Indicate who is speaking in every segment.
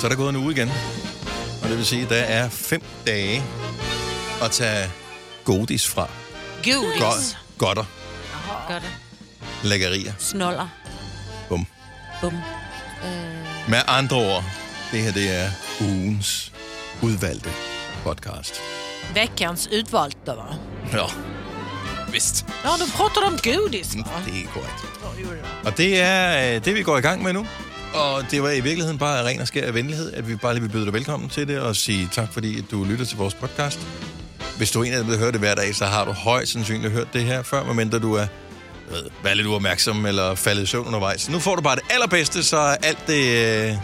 Speaker 1: Så er der gået en uge igen. Og det vil sige, at der er fem dage at tage godis fra.
Speaker 2: Godis.
Speaker 1: Godt, godter,
Speaker 2: det.
Speaker 1: lækkerier.
Speaker 2: Snoller.
Speaker 1: Bum.
Speaker 2: Bum.
Speaker 1: Med andre ord, det her det er ugens udvalgte podcast.
Speaker 2: Veckans utvalgte, va?
Speaker 1: Ja, vist.
Speaker 2: Ja, du pratar om godis, va?
Speaker 1: Det er korrekt. Og det er øh, det, vi går i gang med nu. Og det var i virkeligheden bare ren og skær venlighed, at vi bare lige vil byde dig velkommen til det og sige tak, fordi du lytter til vores podcast. Hvis du er en af dem, der hører det hver dag, så har du højst sandsynligt hørt det her før, medmindre du er ved, været lidt uopmærksom eller faldet i søvn undervejs. Nu får du bare det allerbedste, så er alt det øh,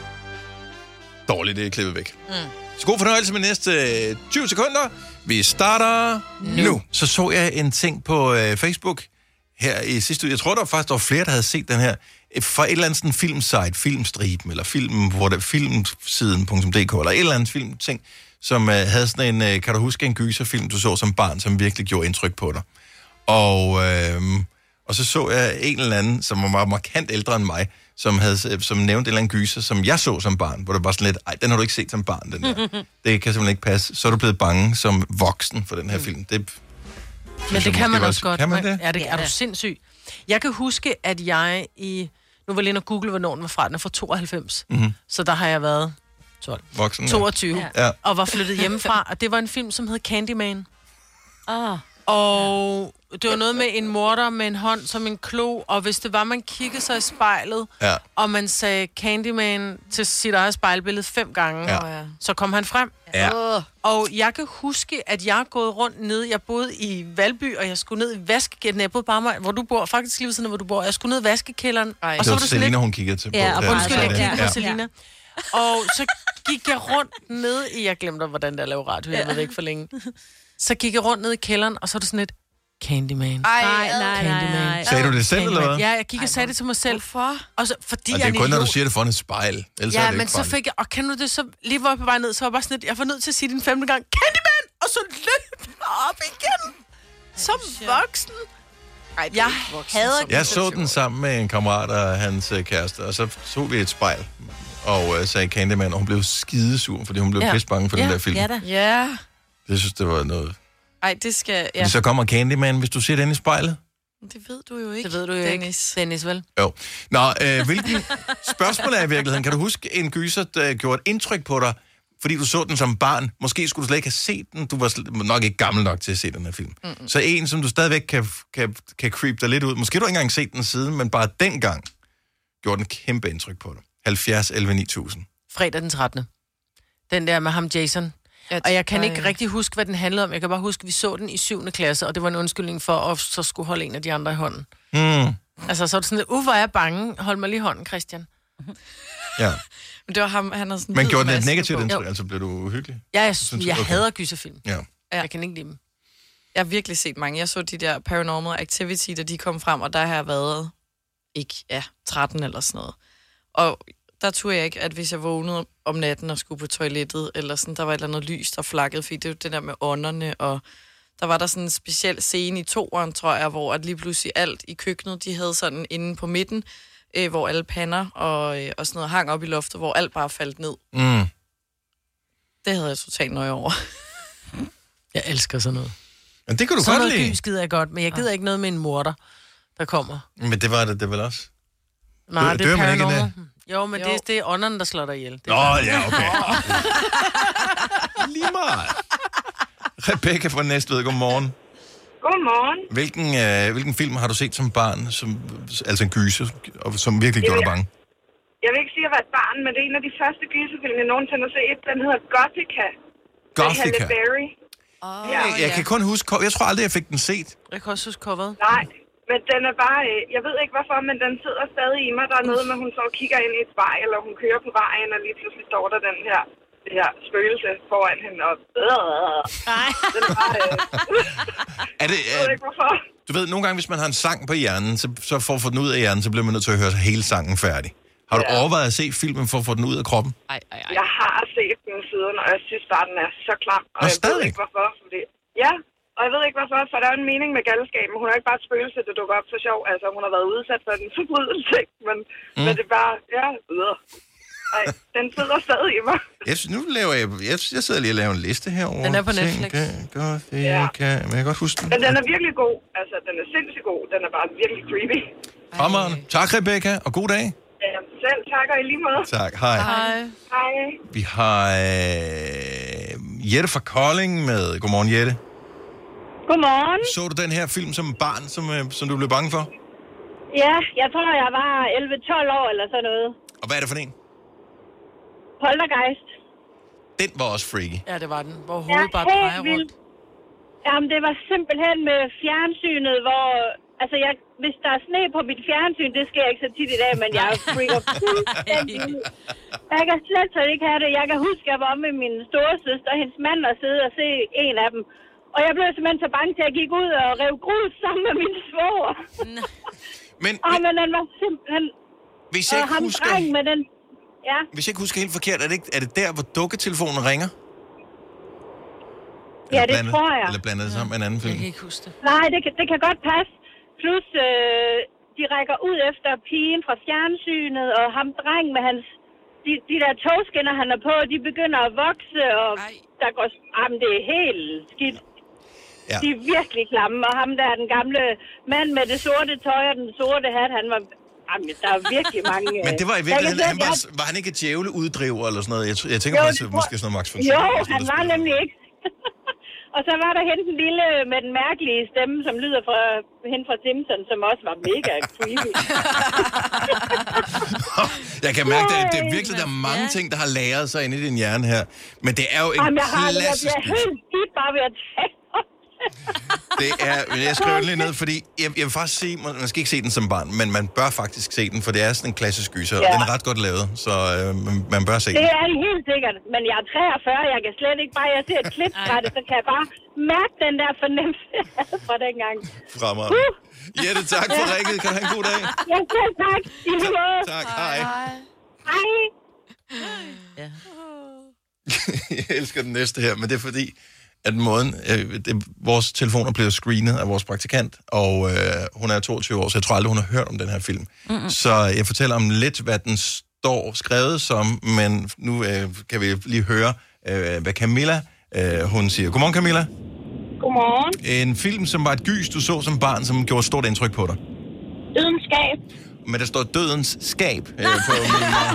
Speaker 1: dårlige, det er klippet væk. Mm. Så god fornøjelse med næste øh, 20 sekunder. Vi starter nu. nu. Så så jeg en ting på øh, Facebook her i sidste uge. Jeg tror, der var faktisk der var flere, der havde set den her øh, fra et eller andet sådan filmsite, Filmstriben, eller film, hvor der, filmsiden.dk, eller et eller andet filmting, som øh, havde sådan en, øh, kan du huske en gyserfilm, du så som barn, som virkelig gjorde indtryk på dig. Og, øh, og så så jeg en eller anden, som var meget markant ældre end mig, som, havde, som nævnte en eller anden gyser, som jeg så som barn, hvor det var sådan lidt, ej, den har du ikke set som barn, den der. det kan simpelthen ikke passe. Så er du blevet bange som voksen for den her film. Det,
Speaker 3: Men det kan man også godt.
Speaker 1: Kan man det?
Speaker 3: Ja, det er du sindssyg. Jeg kan huske, at jeg i... Nu var jeg lige inde og google, hvornår den var fra. Den er fra 92. Mm-hmm. Så der har jeg været 12.
Speaker 1: Voksen, ja.
Speaker 3: 22.
Speaker 2: Ja.
Speaker 1: Ja.
Speaker 3: Og var flyttet hjemmefra. Og det var en film, som hed Candyman.
Speaker 2: Ah.
Speaker 3: Og det var noget med en morter med en hånd som en klo. Og hvis det var, man kiggede sig i spejlet,
Speaker 1: Ja.
Speaker 3: og man sagde Candyman til sit eget spejlbillede fem gange,
Speaker 1: Ja.
Speaker 3: så kom han frem.
Speaker 1: Ja.
Speaker 3: Og jeg kan huske, at jeg er gået rundt ned. Jeg boede i Valby, og jeg skulle ned i vaskekælderen. Jeg boede bare mig, hvor du bor, faktisk lige ved siden hvor du bor. Jeg skulle ned i vaskekælderen.
Speaker 4: Ej.
Speaker 3: Og
Speaker 1: Det var
Speaker 3: sådan
Speaker 1: Selina,
Speaker 3: lidt-
Speaker 1: hun kiggede til.
Speaker 2: Ja, og
Speaker 1: der.
Speaker 3: Undskyld, jeg
Speaker 1: Så-
Speaker 3: kiggede på
Speaker 1: ja.
Speaker 3: Selina. Og så gik jeg rundt ned i... Jeg glemte, hvordan der laver radio. Jeg ved det ikke for længe. Så gik jeg rundt ned i kælderen, og så er det sådan et Candyman.
Speaker 4: Ej,
Speaker 2: Nej, nej, nej,
Speaker 3: Candyman.
Speaker 2: nej.
Speaker 1: Sagde du det selv, eller hvad?
Speaker 3: Ja, jeg gik og sagde det til mig selv.
Speaker 4: Hvorfor?
Speaker 3: Og så, fordi
Speaker 1: Og
Speaker 3: jeg
Speaker 1: det er kun, når du siger det foran et spejl. Ellers er
Speaker 3: Ja,
Speaker 1: det
Speaker 3: men
Speaker 1: ikke
Speaker 3: så fik jeg... Og kan du det så... Lige hvor jeg var på vej ned, så var jeg bare sådan lidt... Jeg var nødt til at sige din femte gang. Candyman! Og så løb jeg op igen. Som voksen.
Speaker 4: Ej, er
Speaker 3: Jeg
Speaker 4: ikke voksen,
Speaker 3: hader
Speaker 4: som
Speaker 1: Jeg så
Speaker 4: 26
Speaker 1: den sammen med en kammerat og hans øh, kæreste, og så tog vi et spejl og øh, sagde Candyman, og hun blev skidesur, fordi hun blev. Ja. pisse bange for ja. den der film.
Speaker 2: Ja da.
Speaker 4: Ja.
Speaker 1: Jeg synes, det var noget...
Speaker 4: Ej, det skal...
Speaker 1: Ja.
Speaker 4: Ja,
Speaker 1: Så kommer Candyman, hvis du ser den i spejlet.
Speaker 4: det ved du jo ikke,
Speaker 3: Det ved du jo
Speaker 4: Dennis.
Speaker 3: ikke. Dennis, vel?
Speaker 1: Jo. Nå, øh, hvilken spørgsmål er i virkeligheden? Kan du huske en gyser, der gjorde et indtryk på dig, fordi du så den som barn? Måske skulle du slet ikke have set den. Du var nok ikke gammel nok til at se den her film. Mm-mm. Så en, som du stadigvæk kan, kan, kan creep dig lidt ud. Måske du ikke engang set den siden, men bare dengang gjorde den kæmpe indtryk på dig. 70 11 9000.
Speaker 3: Fredag den 13. Den der med ham, Jason.
Speaker 4: Ja,
Speaker 3: Og jeg kan
Speaker 4: ej.
Speaker 3: ikke rigtig huske, hvad den handlede om. Jeg kan bare huske, at vi så den i 7. klasse, og det var en undskyldning for at så skulle holde en af de andre i hånden.
Speaker 1: Mm.
Speaker 3: Altså, så er det sådan lidt, uh, hvor er jeg bange. Hold mig lige i hånden, Christian.
Speaker 1: Ja.
Speaker 4: Men det var ham, han har sådan en
Speaker 1: Men gjorde den et negativt indtryk? Altså blev du uhyggelig?
Speaker 3: Ja, jeg,
Speaker 1: Synes
Speaker 3: jeg
Speaker 1: Okay.
Speaker 3: hader gyserfilm.
Speaker 1: Ja.
Speaker 4: Ja.
Speaker 3: Jeg kan ikke lide dem.
Speaker 4: Jeg har virkelig set mange. Jeg så de der Paranormal Activity, da de kom frem, og der har jeg været, ikke, ja, 13 eller sådan noget. Og der turde jeg ikke, at hvis jeg vågnede om natten og skulle på toilettet, eller sådan, der var et eller andet lys, der flakkede, fordi det er jo det der med ånderne, og der var der sådan en speciel scene i toeren, tror jeg, hvor at lige pludselig alt i køkkenet, de havde sådan inde på midten, øh, hvor alle pander og, øh, og sådan noget hang op i loftet, hvor alt bare faldt ned.
Speaker 1: Mm.
Speaker 4: Det havde jeg totalt nøje over.
Speaker 3: Jeg elsker sådan noget.
Speaker 1: Men det kan du
Speaker 3: Sådan
Speaker 1: godt
Speaker 3: noget
Speaker 1: lide.
Speaker 3: gys gider jeg godt, men jeg gider ikke noget med en morter, der kommer.
Speaker 1: Men det var det, det vel også.
Speaker 3: Nej,
Speaker 1: Dør-
Speaker 3: det
Speaker 1: dør
Speaker 3: er
Speaker 1: man ikke af.
Speaker 3: Jo, men
Speaker 4: Jo.
Speaker 3: Det, er- det er ånderne, der slår dig ihjel. Det
Speaker 1: Nå,
Speaker 3: er
Speaker 1: ja, okay. Lige meget. Rebecca fra Næstved, godmorgen.
Speaker 5: Godmorgen.
Speaker 1: Hvilken, øh, hvilken film har du set som barn, som, altså en gyser, og som virkelig gjorde dig bange?
Speaker 5: Jeg vil ikke sige, at jeg var et barn, men det er en af de første gyserfilm, jeg nogensinde har set. Den hedder Gothica.
Speaker 1: Gothica.
Speaker 5: Halle Berry.
Speaker 4: Oh,
Speaker 5: Ja.
Speaker 1: Jeg kan kun huske, jeg tror aldrig, jeg fik den set.
Speaker 3: Jeg kan også huske coveret.
Speaker 5: Nej, men den er bare... øh, Jeg ved ikke hvorfor, men den sidder stadig i mig. Der er noget med, at hun så kigger ind i et spejl, eller hun kører på vejen, og lige pludselig står der den her, det her spøgelse foran hende. Og,
Speaker 2: Nej.
Speaker 5: den er bare... Øh,
Speaker 1: Er det,
Speaker 5: jeg ved
Speaker 1: øh,
Speaker 5: ikke hvorfor.
Speaker 1: du ved, nogle gange, hvis man har en sang på hjernen, så, så for at få den ud af hjernen, så bliver man nødt til at høre hele sangen færdig. Har du
Speaker 5: Ja.
Speaker 1: overvejet at se filmen for at få den ud af kroppen?
Speaker 4: Ej, ej, ej.
Speaker 5: Jeg har set den siden, og jeg synes bare, den er så klam. Og
Speaker 1: Nå,
Speaker 5: jeg ved
Speaker 1: stadigvæk?
Speaker 5: ikke hvorfor. Fordi... Ja, og jeg ved ikke hvorfor, for der er en mening med galskaben. Hun er ikke bare et spøgelse, der dukker op for sjov. Altså, hun har været udsat for en forbrydelse, men, mm. men det er bare, ja, videre. Ej, den sidder stadig i mig.
Speaker 1: Jeg, synes, nu laver jeg, jeg, jeg sidder lige og laver en liste herover.
Speaker 3: Den er på Netflix.
Speaker 1: Gør det,
Speaker 5: Ja.
Speaker 1: kan. Men jeg kan godt huske den.
Speaker 5: Men den er virkelig god. Altså, den er sindssygt god. Den er bare virkelig creepy.
Speaker 1: Fremragende. Tak, Rebecca, og god dag.
Speaker 5: Ja, selv tak, og i lige måde.
Speaker 1: Tak, hej.
Speaker 3: Hej.
Speaker 5: Hej.
Speaker 1: Vi har øh, Jette fra Kolding med. Godmorgen, Jette.
Speaker 6: Godmorgen.
Speaker 1: Så du den her film som barn, som, øh, som du blev bange for?
Speaker 6: Ja, jeg tror, jeg var 11-12 år eller sådan noget.
Speaker 1: Og hvad er det for en?
Speaker 6: Poltergeist.
Speaker 1: Den var også freaky.
Speaker 3: Ja, det var den. Hvor hovedet bare
Speaker 6: helt
Speaker 3: drejer rundt.
Speaker 6: Jamen, det var simpelthen med fjernsynet, hvor... Altså, jeg, hvis der er sne på mit fjernsyn, det sker ikke så tit i dag, men jeg freaker fuldstændig ud. Jeg kan slet slet ikke have det. Jeg kan huske, at jeg var med min storesøster og hendes mand og sidde og se en af dem. Og jeg blev simpelthen så bange til, at jeg gik ud og rev grus sammen med min svoger.
Speaker 1: Men,
Speaker 6: Og
Speaker 1: men
Speaker 6: men den var simpelthen...
Speaker 1: hvis, jeg
Speaker 6: Og
Speaker 1: ikke
Speaker 6: ham
Speaker 1: husker,
Speaker 6: dreng med den... Ja,
Speaker 1: hvis jeg ikke husker helt forkert, er det, ikke, er det der, hvor dukketelefonen ringer?
Speaker 6: ja
Speaker 1: Eller
Speaker 6: det
Speaker 1: blandet-
Speaker 6: tror jeg.
Speaker 1: Eller blandet sammen med en anden film?
Speaker 3: Jeg kan ikke huske det.
Speaker 6: Nej, det kan, det kan godt passe. Plus, øh, de rækker ud efter pigen fra fjernsynet, og ham dreng med hans... De, de der togskinner, han er på, de begynder at vokse, og
Speaker 3: Ej.
Speaker 6: der går... Jamen, det er helt skidt.
Speaker 1: Ja.
Speaker 6: De er virkelig klamme, og ham der, den gamle mand med det sorte tøj og den sorte hat, han var... Jamen, der er virkelig mange...
Speaker 1: Men det var i
Speaker 6: øh,
Speaker 1: virkeligheden, han var, var han ikke et djævleuddriver eller sådan noget? Jeg, jeg tænker
Speaker 6: Jo,
Speaker 1: at
Speaker 6: tror-
Speaker 1: måske sådan noget Max von
Speaker 6: Jo, han var nemlig ikke. og så var der hende den lille med den mærkelige stemme, som lyder fra hende fra Simpson, som også var mega creepy.
Speaker 1: Jeg kan mærke, at det er virkelig, der er mange ting, der har lagret sig inde i din hjerne her. Men det er jo en
Speaker 6: Jamen, jeg har det, jeg
Speaker 1: klassisk
Speaker 6: bliver helt skidt bare ved at om det.
Speaker 1: Det er, men jeg skriver den lige ned, fordi jeg, jeg vil faktisk sige, man, man skal ikke se den som barn, men man bør faktisk se den, for det er sådan en klassisk gyser, ja. og
Speaker 6: Ja.
Speaker 1: den er ret godt lavet, så øh, man, bør se
Speaker 6: Det
Speaker 1: den.
Speaker 6: er det helt sikkert, men jeg er 43, jeg kan slet ikke bare, jeg ser et klip fra det, så kan jeg bare mærke den der fornemmelse, fra dengang.
Speaker 1: Fremragende. Jette, tak for rækket. Kan du have en god dag?
Speaker 6: Ja, selv tak. I lige måde.
Speaker 1: Tak, hej.
Speaker 6: Hej.
Speaker 1: Jeg elsker den næste her, men det er fordi, at måden, øh, det, vores telefoner blev screenet af vores praktikant, og øh, hun er 22 år, så jeg tror aldrig, hun har hørt om den her film. Mm-hmm. Så jeg fortæller om lidt, hvad den står skrevet som, men nu øh, kan vi lige høre, øh, hvad Camilla, øh, hun siger. Godmorgen, Camilla.
Speaker 6: Godmorgen.
Speaker 1: En film, som var et gys, du så som barn, som gjorde et stort indtryk på dig.
Speaker 6: Ydenskab.
Speaker 1: Men der står dødens skab øh, på min, øh,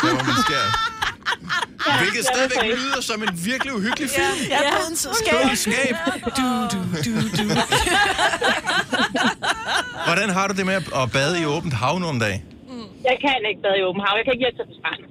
Speaker 1: på min skærm. Hvilket stadigvæk lyder som en virkelig uhyggelig film.
Speaker 3: Ja, dødens skab.
Speaker 1: Dødens skab.
Speaker 3: Du, du, du, du.
Speaker 1: Hvordan har du det med at bade i åbent hav nogle dage?
Speaker 6: Jeg kan ikke bade i åben hav. Jeg kan ikke hjælpe til på stranden.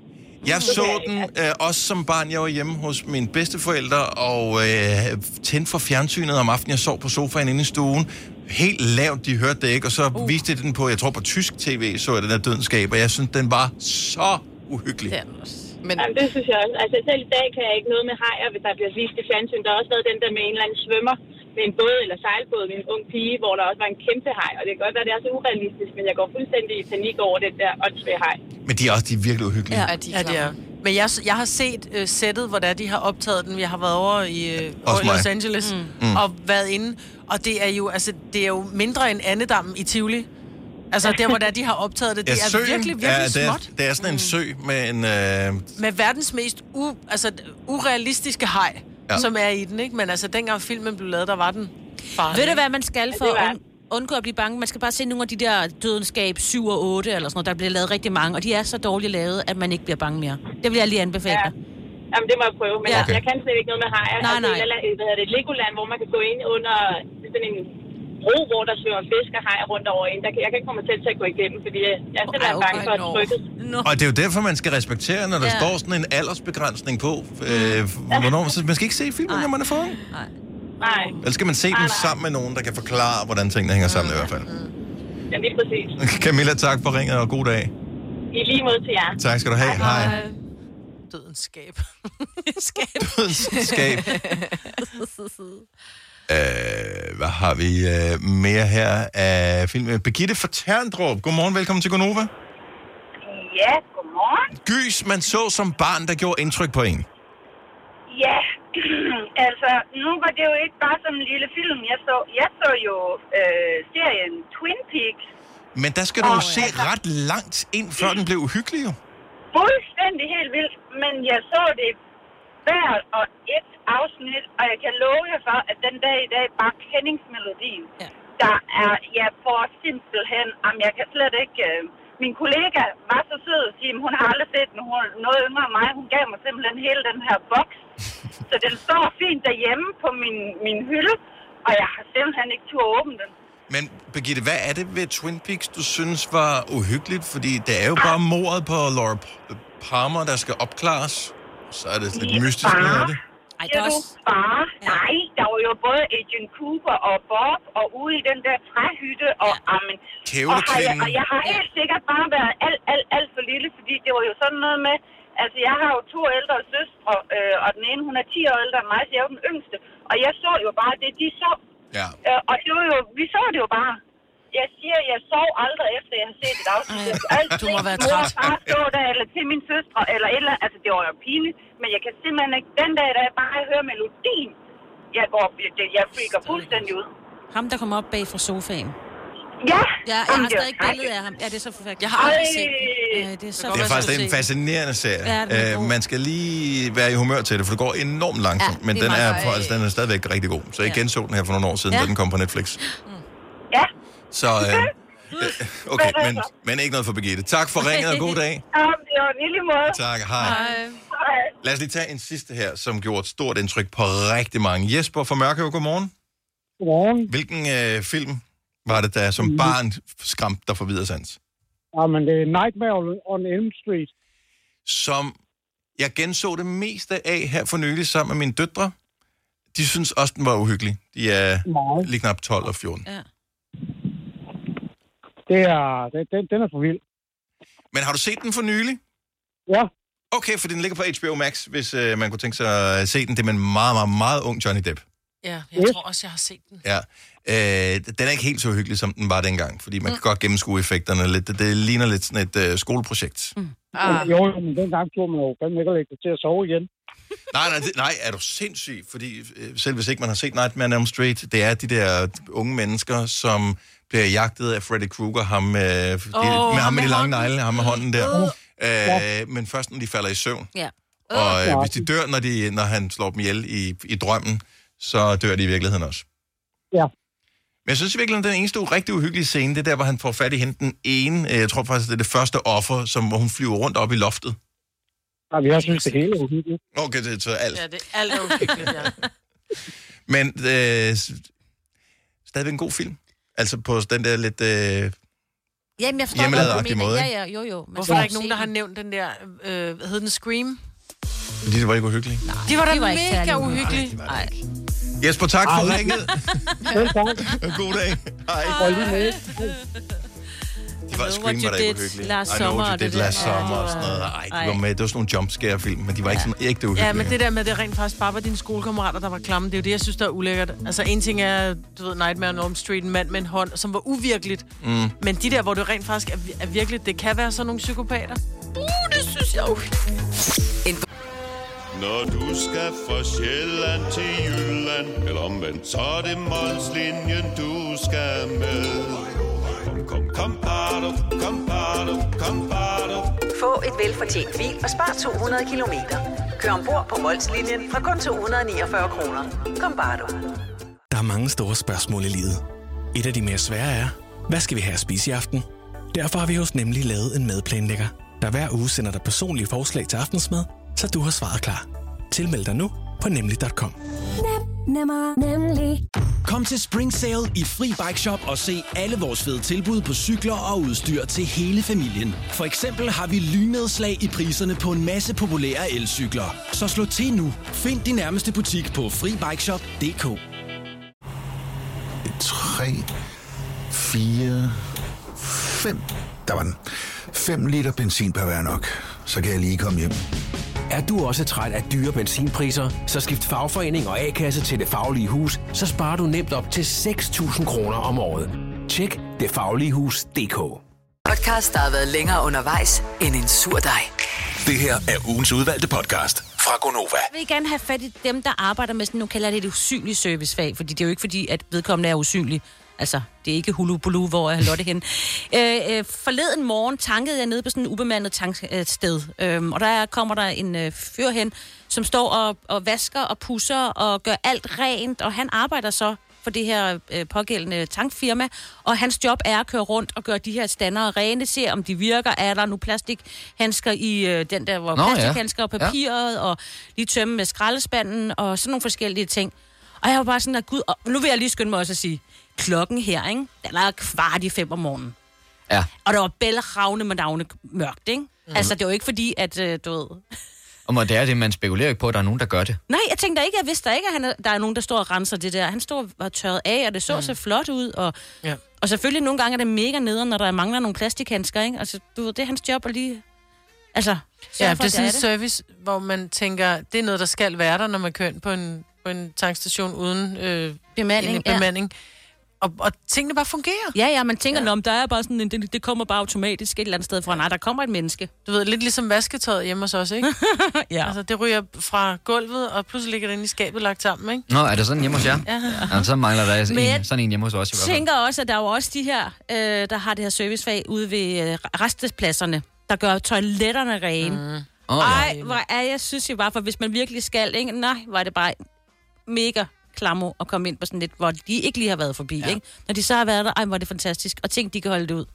Speaker 1: Jeg så den øh, også som barn. Jeg var hjemme hos mine bedsteforældre og øh, tændte for fjernsynet om aftenen. Jeg sov på sofaen inde i stuen. Helt lavt, de hørte det ikke. Og så uh. viste de den på, jeg tror på tysk tv, så jeg den der dødenskab. Og jeg synes, den var så uhyggelig.
Speaker 2: Det er den også.
Speaker 4: Men
Speaker 6: Jamen, det synes jeg også. Altså, selv i dag kan jeg ikke noget med hajer, hvis der bliver vist i fjernsyn. Der har også været den der med en eller anden svømmer med en båd eller sejlbåd med en ung pige, hvor der også var en kæmpe haj. Og det kan godt være, det er så urealistisk, men jeg går fuldstændig i panik over den der åndssvage haj.
Speaker 1: Men de er også de er virkelig uhyggelige.
Speaker 2: Ja.
Speaker 1: Ja.
Speaker 4: er de
Speaker 3: Ja, det er. Men jeg, jeg har set uh, sættet, hvor det er, de har optaget den. Jeg har været over i, over
Speaker 1: mig.
Speaker 3: Los Angeles mm. Mm. og været inde. Og det er jo, altså, det er jo mindre end andedammen i Tivoli. Altså der, hvor det er, de har optaget det. Det er
Speaker 1: søen
Speaker 3: virkelig, virkelig
Speaker 1: er, det, er,
Speaker 3: småt.
Speaker 1: det er sådan en sø med en... Øh,
Speaker 3: Med verdens mest u, altså, urealistiske haj,
Speaker 1: Ja.
Speaker 3: ja. som er i den, ikke? Men altså, dengang filmen blev lavet, der var den farlig.
Speaker 2: Ved du, hvad man skal for
Speaker 6: det
Speaker 2: at und- undgå at blive bange? Man skal bare se nogle af de der dødenskab 7 og 8 eller sådan noget. Der bliver lavet rigtig mange, og de er så dårligt lavet, at man ikke bliver bange mere. Det vil jeg lige anbefale
Speaker 6: Ja.
Speaker 2: dig.
Speaker 6: Jamen, det må jeg prøve. Men
Speaker 2: Ja.
Speaker 6: ja. jeg, jeg kan slet ikke noget med hajer.
Speaker 2: Nej,
Speaker 6: altså,
Speaker 2: nej.
Speaker 6: et eller andet- Hvad hedder det? Et Legoland, hvor man kan gå ind under sådan en bro, hvor der svømmer fisk og hajer rundt over en. Der kan, jeg kan ikke selv til at gå igennem, fordi jeg jeg er simpelthen
Speaker 2: Ej,
Speaker 6: bange
Speaker 2: okay,
Speaker 6: for at trykke.
Speaker 2: Nå.
Speaker 1: og det er jo derfor, man skal respektere, når der
Speaker 2: Ja.
Speaker 1: står sådan en aldersbegrænsning på. Øh, hvornår, så man skal ikke se filmen, når man er for ung.
Speaker 6: Nej,
Speaker 1: Eller skal man se den sammen med nogen, der kan forklare, hvordan tingene hænger sammen i hvert fald.
Speaker 6: ja, lige præcis.
Speaker 1: Camilla, tak for ringet, og god dag.
Speaker 6: I lige måde til jer.
Speaker 1: Tak skal du have. Hej.
Speaker 3: Dødens skab.
Speaker 2: Skab.
Speaker 1: Skab. øh, hvad har vi øh, mere her af filmen? Birgitte fra Terndrup. Godmorgen, velkommen til Gonova.
Speaker 5: Ja, godmorgen.
Speaker 1: Gys, man så som barn, der gjorde indtryk på en.
Speaker 5: Ja, altså, nu var det jo ikke bare sådan en lille film, jeg så. Jeg så jo øh, serien Twin Peaks,
Speaker 1: Men der skal du jo se ret langt ind, før den blev uhyggelig, jo.
Speaker 6: Fuldstændig helt vildt, men jeg så det hver og et afsnit, og jeg kan love jer for, at den dag i dag, bare kendingsmelodien,
Speaker 2: Ja.
Speaker 6: der er, jeg får simpelthen, om jeg kan slet ikke... Øh, min kollega var så sød at sige, at hun har aldrig set den, hun er noget yngre end mig. Hun gav mig simpelthen hele den her boks. Så den står fint derhjemme på min, min hylde, og jeg har simpelthen ikke tur at åbne den.
Speaker 1: Men Birgitte, hvad er det ved Twin Peaks, du synes var uhyggeligt? Fordi det er jo bare mordet på Laura Palmer, der skal opklares. Så er det lidt mystisk noget af det.
Speaker 2: Ej, det er
Speaker 6: du
Speaker 2: også...
Speaker 6: bare?
Speaker 2: Ja.
Speaker 6: Nej, der var jo både Agent Cooper og Bob, og ude i den der træhytte, og
Speaker 2: Ja.
Speaker 6: amen. Og, har jeg, og jeg har helt sikkert bare været alt, alt, alt for lille, fordi det var jo sådan noget med, altså jeg har jo to ældre søstre, øh, og den ene hun er 10 år ældre end mig, så jeg er jo den yngste. Og jeg så jo bare det, de så.
Speaker 1: Ja.
Speaker 6: Øh, og det var jo, vi så det jo bare. Jeg siger, jeg sov aldrig efter, jeg har set et afsnit. Alt
Speaker 2: du må være
Speaker 6: mor og
Speaker 2: træt.
Speaker 6: far stå der, eller til min søstre, eller et eller andet. Altså, det var jo pinligt. Men jeg kan simpelthen ikke, den dag, da jeg bare hører melodien, jeg går, jeg, jeg freaker fuldstændig ud.
Speaker 2: Ham, der kommer op bag fra sofaen.
Speaker 6: Ja,
Speaker 2: Ja, jeg har
Speaker 6: det
Speaker 2: stadig et billede af ham. Ja, det er så forfærdeligt.
Speaker 3: Jeg har aldrig set den.
Speaker 2: Ja, det er så
Speaker 3: Det
Speaker 1: Det er faktisk en fascinerende serie.
Speaker 2: Ja, den
Speaker 1: Øh, man skal lige være i humør til det, for det går enormt langsomt.
Speaker 2: Ja,
Speaker 1: men
Speaker 2: det er
Speaker 1: den er, altså, den er stadigvæk rigtig god. Så jeg
Speaker 2: Ja.
Speaker 1: genså den her for nogle år siden,
Speaker 2: Ja.
Speaker 1: da den kom på Netflix.
Speaker 6: Ja,
Speaker 1: Så øh, øh, okay, men, men ikke noget for Birgitte. Tak for ringet, og god dag.
Speaker 6: Jamen, det var en lille måde.
Speaker 1: Tak, hej.
Speaker 6: Hej.
Speaker 1: Lad os lige tage en sidste her, som gjorde et stort indtryk på rigtig mange. Jesper fra Mørkøv, godmorgen.
Speaker 7: Godmorgen.
Speaker 1: Hvilken øh, film var det, der som barn skræmte dig for videre sans?
Speaker 7: Ja, men det er Nightmare on Elm Street.
Speaker 1: Som jeg genså det meste af her for nylig sammen med mine døtre. De synes også, den var uhyggelig. De er
Speaker 7: Meget.
Speaker 1: lige knap 12 og 14.
Speaker 2: Ja.
Speaker 7: Det er, den, den, den er for vild.
Speaker 1: Men har du set den for nylig?
Speaker 7: Ja,
Speaker 1: Okay, for den ligger på HBO Max, hvis øh, man kunne tænke sig at se den. Det er med en meget, meget, meget ung Johnny Depp.
Speaker 3: Ja, jeg
Speaker 7: Yes.
Speaker 3: tror også, jeg har set den.
Speaker 1: Ja. Øh, den er ikke helt så hyggelig, som den var dengang, fordi man kan godt gennemskue effekterne lidt. Det, det ligner lidt sådan et øh, skoleprojekt. Mm.
Speaker 3: Ah,
Speaker 7: jo, men dengang tog man jo fandme ikke det til at sove igen.
Speaker 1: Nej, nej, det, nej, er du sindssyg? Fordi øh, selv hvis ikke man har set Nightmare on Elm Street, det er de der unge mennesker, som bliver jagtet af Freddy Krueger, ham, øh, de,
Speaker 3: Åh,
Speaker 1: med ham med de lange negle, ham med hånden der. Øh, men først når de falder i søvn.
Speaker 2: Ja.
Speaker 1: Og øh,
Speaker 7: Ja.
Speaker 1: hvis de dør, når, de, når han slår dem ihjel i, i drømmen, så dør de i virkeligheden også.
Speaker 7: Ja.
Speaker 1: Men jeg synes i virkeligheden, den eneste rigtig uhyggelige scene, det er der, hvor han får fat i hende den ene, øh, jeg tror faktisk, det er det første offer, som, hvor hun flyver rundt op i loftet.
Speaker 7: Ja, vi har synes, det hele er uhyggeligt.
Speaker 1: Okay, det er så alt.
Speaker 3: ja, det er alt er uhyggeligt, ja.
Speaker 1: Men øh, stadigvæk en god film. Altså på den der lidt... Øh,
Speaker 2: Jamen, jeg forstår, du
Speaker 1: måde,
Speaker 2: mener. Ja, ja, jo, jo. Man
Speaker 3: Hvorfor er der ikke nogen, der har nævnt den der, øh, hvad hed den, Scream?
Speaker 1: fordi det var ikke uhyggeligt.
Speaker 3: De var da
Speaker 2: det var ikke
Speaker 3: mega uhyggelige.
Speaker 2: Nej.
Speaker 1: Jesper, tak for ringet. God dag. Hej.
Speaker 7: Og lige med.
Speaker 1: De var Scream var da ikke
Speaker 2: Did
Speaker 1: uhyggelige.
Speaker 2: Last
Speaker 1: I know what you did
Speaker 2: det der.
Speaker 1: last summer og
Speaker 2: det
Speaker 1: sådan noget. Ej, de
Speaker 2: Ej.
Speaker 1: var med. Det var sådan nogle jumpscare-film, men de var ikke sådan ægte uhyggelige.
Speaker 3: Ja, men det der med, det rent faktisk bare var dine skolekammerater, der var klamme, det er jo det, jeg synes, der er ulækkert. Altså, en ting er, du ved, Nightmare on Elm Street, en mand med en hånd, som var uvirkeligt. Mm. Men de der, hvor det rent faktisk er, er virkelig, det kan være sådan nogle psykopater. Uh, det synes jeg jo.
Speaker 8: Når du skal fra Sjælland til Jylland Eller omvendt, så er det Molslinjen, du skal med Kom, kom, kom, bado, kom, bado, kom, bado.
Speaker 9: Få et velfortjent bil og spar 200 kilometer. Kør ombord på Molslinjen fra kun 249 kroner. Kom bare du.
Speaker 10: Der er mange store spørgsmål i livet. Et af de mere svære er, hvad skal vi have at spise i aften? Derfor har vi hos Nemlig lavet en madplanlægger, der hver uge sender dig personlige forslag til aftensmad, så du har svaret klar. Tilmeld dig nu på nemlig.com.
Speaker 11: Nemmer, nemlig.
Speaker 12: Kom til Spring Sale i Fri Bike Shop og se alle vores fede tilbud på cykler og udstyr til hele familien. For eksempel har vi lynedslag i priserne på en masse populære elcykler. Så slå til nu. Find din nærmeste butik på FriBikeShop.dk
Speaker 13: 3, 4, 5. Der var den. 5 liter benzin per hver nok. Så kan jeg lige komme hjem.
Speaker 14: Er du også træt af dyre benzinpriser, så skift fagforening og A-kasse til Det Faglige Hus, så sparer du nemt op til 6.000 kroner om året. Tjek detfagligehus.dk
Speaker 9: Podcast, der har været længere undervejs end en sur dej.
Speaker 15: Det her er ugens udvalgte podcast fra Gonova.
Speaker 2: Jeg vil gerne have fat i dem, der arbejder med sådan, nu kalder det et usynligt servicefag, fordi det er jo ikke fordi, at vedkommende er usynlig. Altså, det er ikke Hulu Bulu, hvor jeg har Lotte hen. Øh, øh, forleden morgen tankede jeg nede på sådan en ubemandet tanksted. Øh, og der kommer der en øh, fyr hen, som står og, og vasker og pusser og gør alt rent. Og han arbejder så for det her øh, pågældende tankfirma, og hans job er at køre rundt og gøre de her stander rene, se om de virker, er der nu plastikhandsker i øh, den der, hvor
Speaker 16: Nå, ja.
Speaker 2: plastikhandsker og
Speaker 16: Ja.
Speaker 2: papiret, og lige tømme med skraldespanden, og sådan nogle forskellige ting. Og jeg var bare sådan, at gud, og nu vil jeg lige skynde mig også at sige, klokken her, ikke? Den er kvart i fem om morgenen.
Speaker 16: Ja.
Speaker 2: Og der var bælragende med navne mørkt, ikke? Mm. Altså, det var ikke fordi, at, øh, du ved...
Speaker 16: Og må- det er det, man spekulerer ikke på, at der er nogen, der gør det.
Speaker 2: Nej, jeg tænkte ikke, jeg vidste da ikke, at han er, der er nogen, der står og renser det der. Han stod og tørret af, og det så mm. så flot ud. Og,
Speaker 3: ja.
Speaker 2: og selvfølgelig nogle gange er det mega nederen, når der mangler nogle plastikhandsker, ikke? Altså, du ved, det er hans job at lige... Altså,
Speaker 3: Ja,
Speaker 2: for,
Speaker 3: det er sådan en service, hvor man tænker, det er noget, der skal være der, når man kører ind på en, på en tankstation uden øh,
Speaker 2: Bemanding,
Speaker 3: en
Speaker 2: ja.
Speaker 3: Og, og tingene bare fungerer.
Speaker 2: Ja, ja, man tænker, ja. om der er bare sådan, en- det, det kommer bare automatisk et eller andet sted fra. Nej, der kommer et menneske.
Speaker 3: Du ved, lidt ligesom vasketøjet hjemme hos os, ikke?
Speaker 2: ja.
Speaker 3: Altså, det ryger fra gulvet, og pludselig ligger det inde i skabet lagt sammen, ikke?
Speaker 16: Nå, er det sådan hjemme hos jer?
Speaker 3: Ja.
Speaker 16: ja så mangler der
Speaker 2: Men
Speaker 16: en,
Speaker 2: jeg
Speaker 16: sådan en hjemme hos os i hvert fald.
Speaker 2: tænker også, at der er jo også de her, øh, der har det her servicefag ude ved øh, restepladserne, der gør toiletterne rene. Mm.
Speaker 16: Åh, ja.
Speaker 2: Ej, hvor er jeg synes jo bare, for hvis man virkelig skal, ikke? nej, var det bare mega klammer at komme ind på sådan lidt, hvor de ikke lige har været forbi, ja. ikke? Når de så har været der, ej, hvor er det fantastisk, og tænk, de kan holde det ud.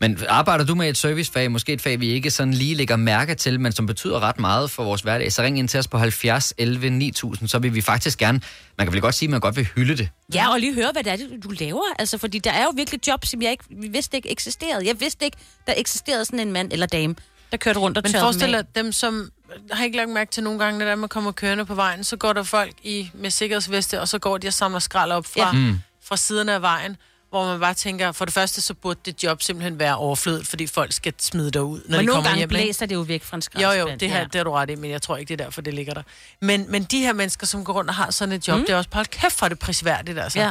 Speaker 16: Men arbejder du med et servicefag, måske et fag, vi ikke sådan lige lægger mærke til, men som betyder ret meget for vores hverdag, så ring ind til os på 70 11 9000, så vil vi faktisk gerne, man kan vel godt sige, at man godt vil hylde det.
Speaker 2: Ja, og lige høre, hvad det er, du laver. Altså, fordi der er jo virkelig jobs, som jeg ikke vi vidste ikke eksisterede. Jeg vidste ikke, der eksisterede sådan en mand eller dame, der kørte rundt og
Speaker 3: Men forestil dig, dem som har ikke lagt mærke til nogle gange, når man kommer kørende på vejen, så går der folk i med sikkerhedsveste, og så går de og samler skrald op fra,
Speaker 2: Ja. Mm.
Speaker 3: fra siderne af vejen, hvor man bare tænker, for det første, så burde det job simpelthen være overflødet, fordi folk skal smide derud, når
Speaker 2: Men
Speaker 3: de
Speaker 2: nogle
Speaker 3: kommer
Speaker 2: gange
Speaker 3: hjem. ikke?
Speaker 2: blæser det jo væk fra en
Speaker 3: Jo,
Speaker 2: skraldespand.
Speaker 3: jo, det, her,
Speaker 2: ja.
Speaker 3: det har du ret i, men jeg tror ikke, det er derfor, det ligger der. Men, men de her mennesker, som går rundt og har sådan et job,
Speaker 2: Mm.
Speaker 3: det er også bare, kæft for det prisværdigt, altså.
Speaker 2: Ja,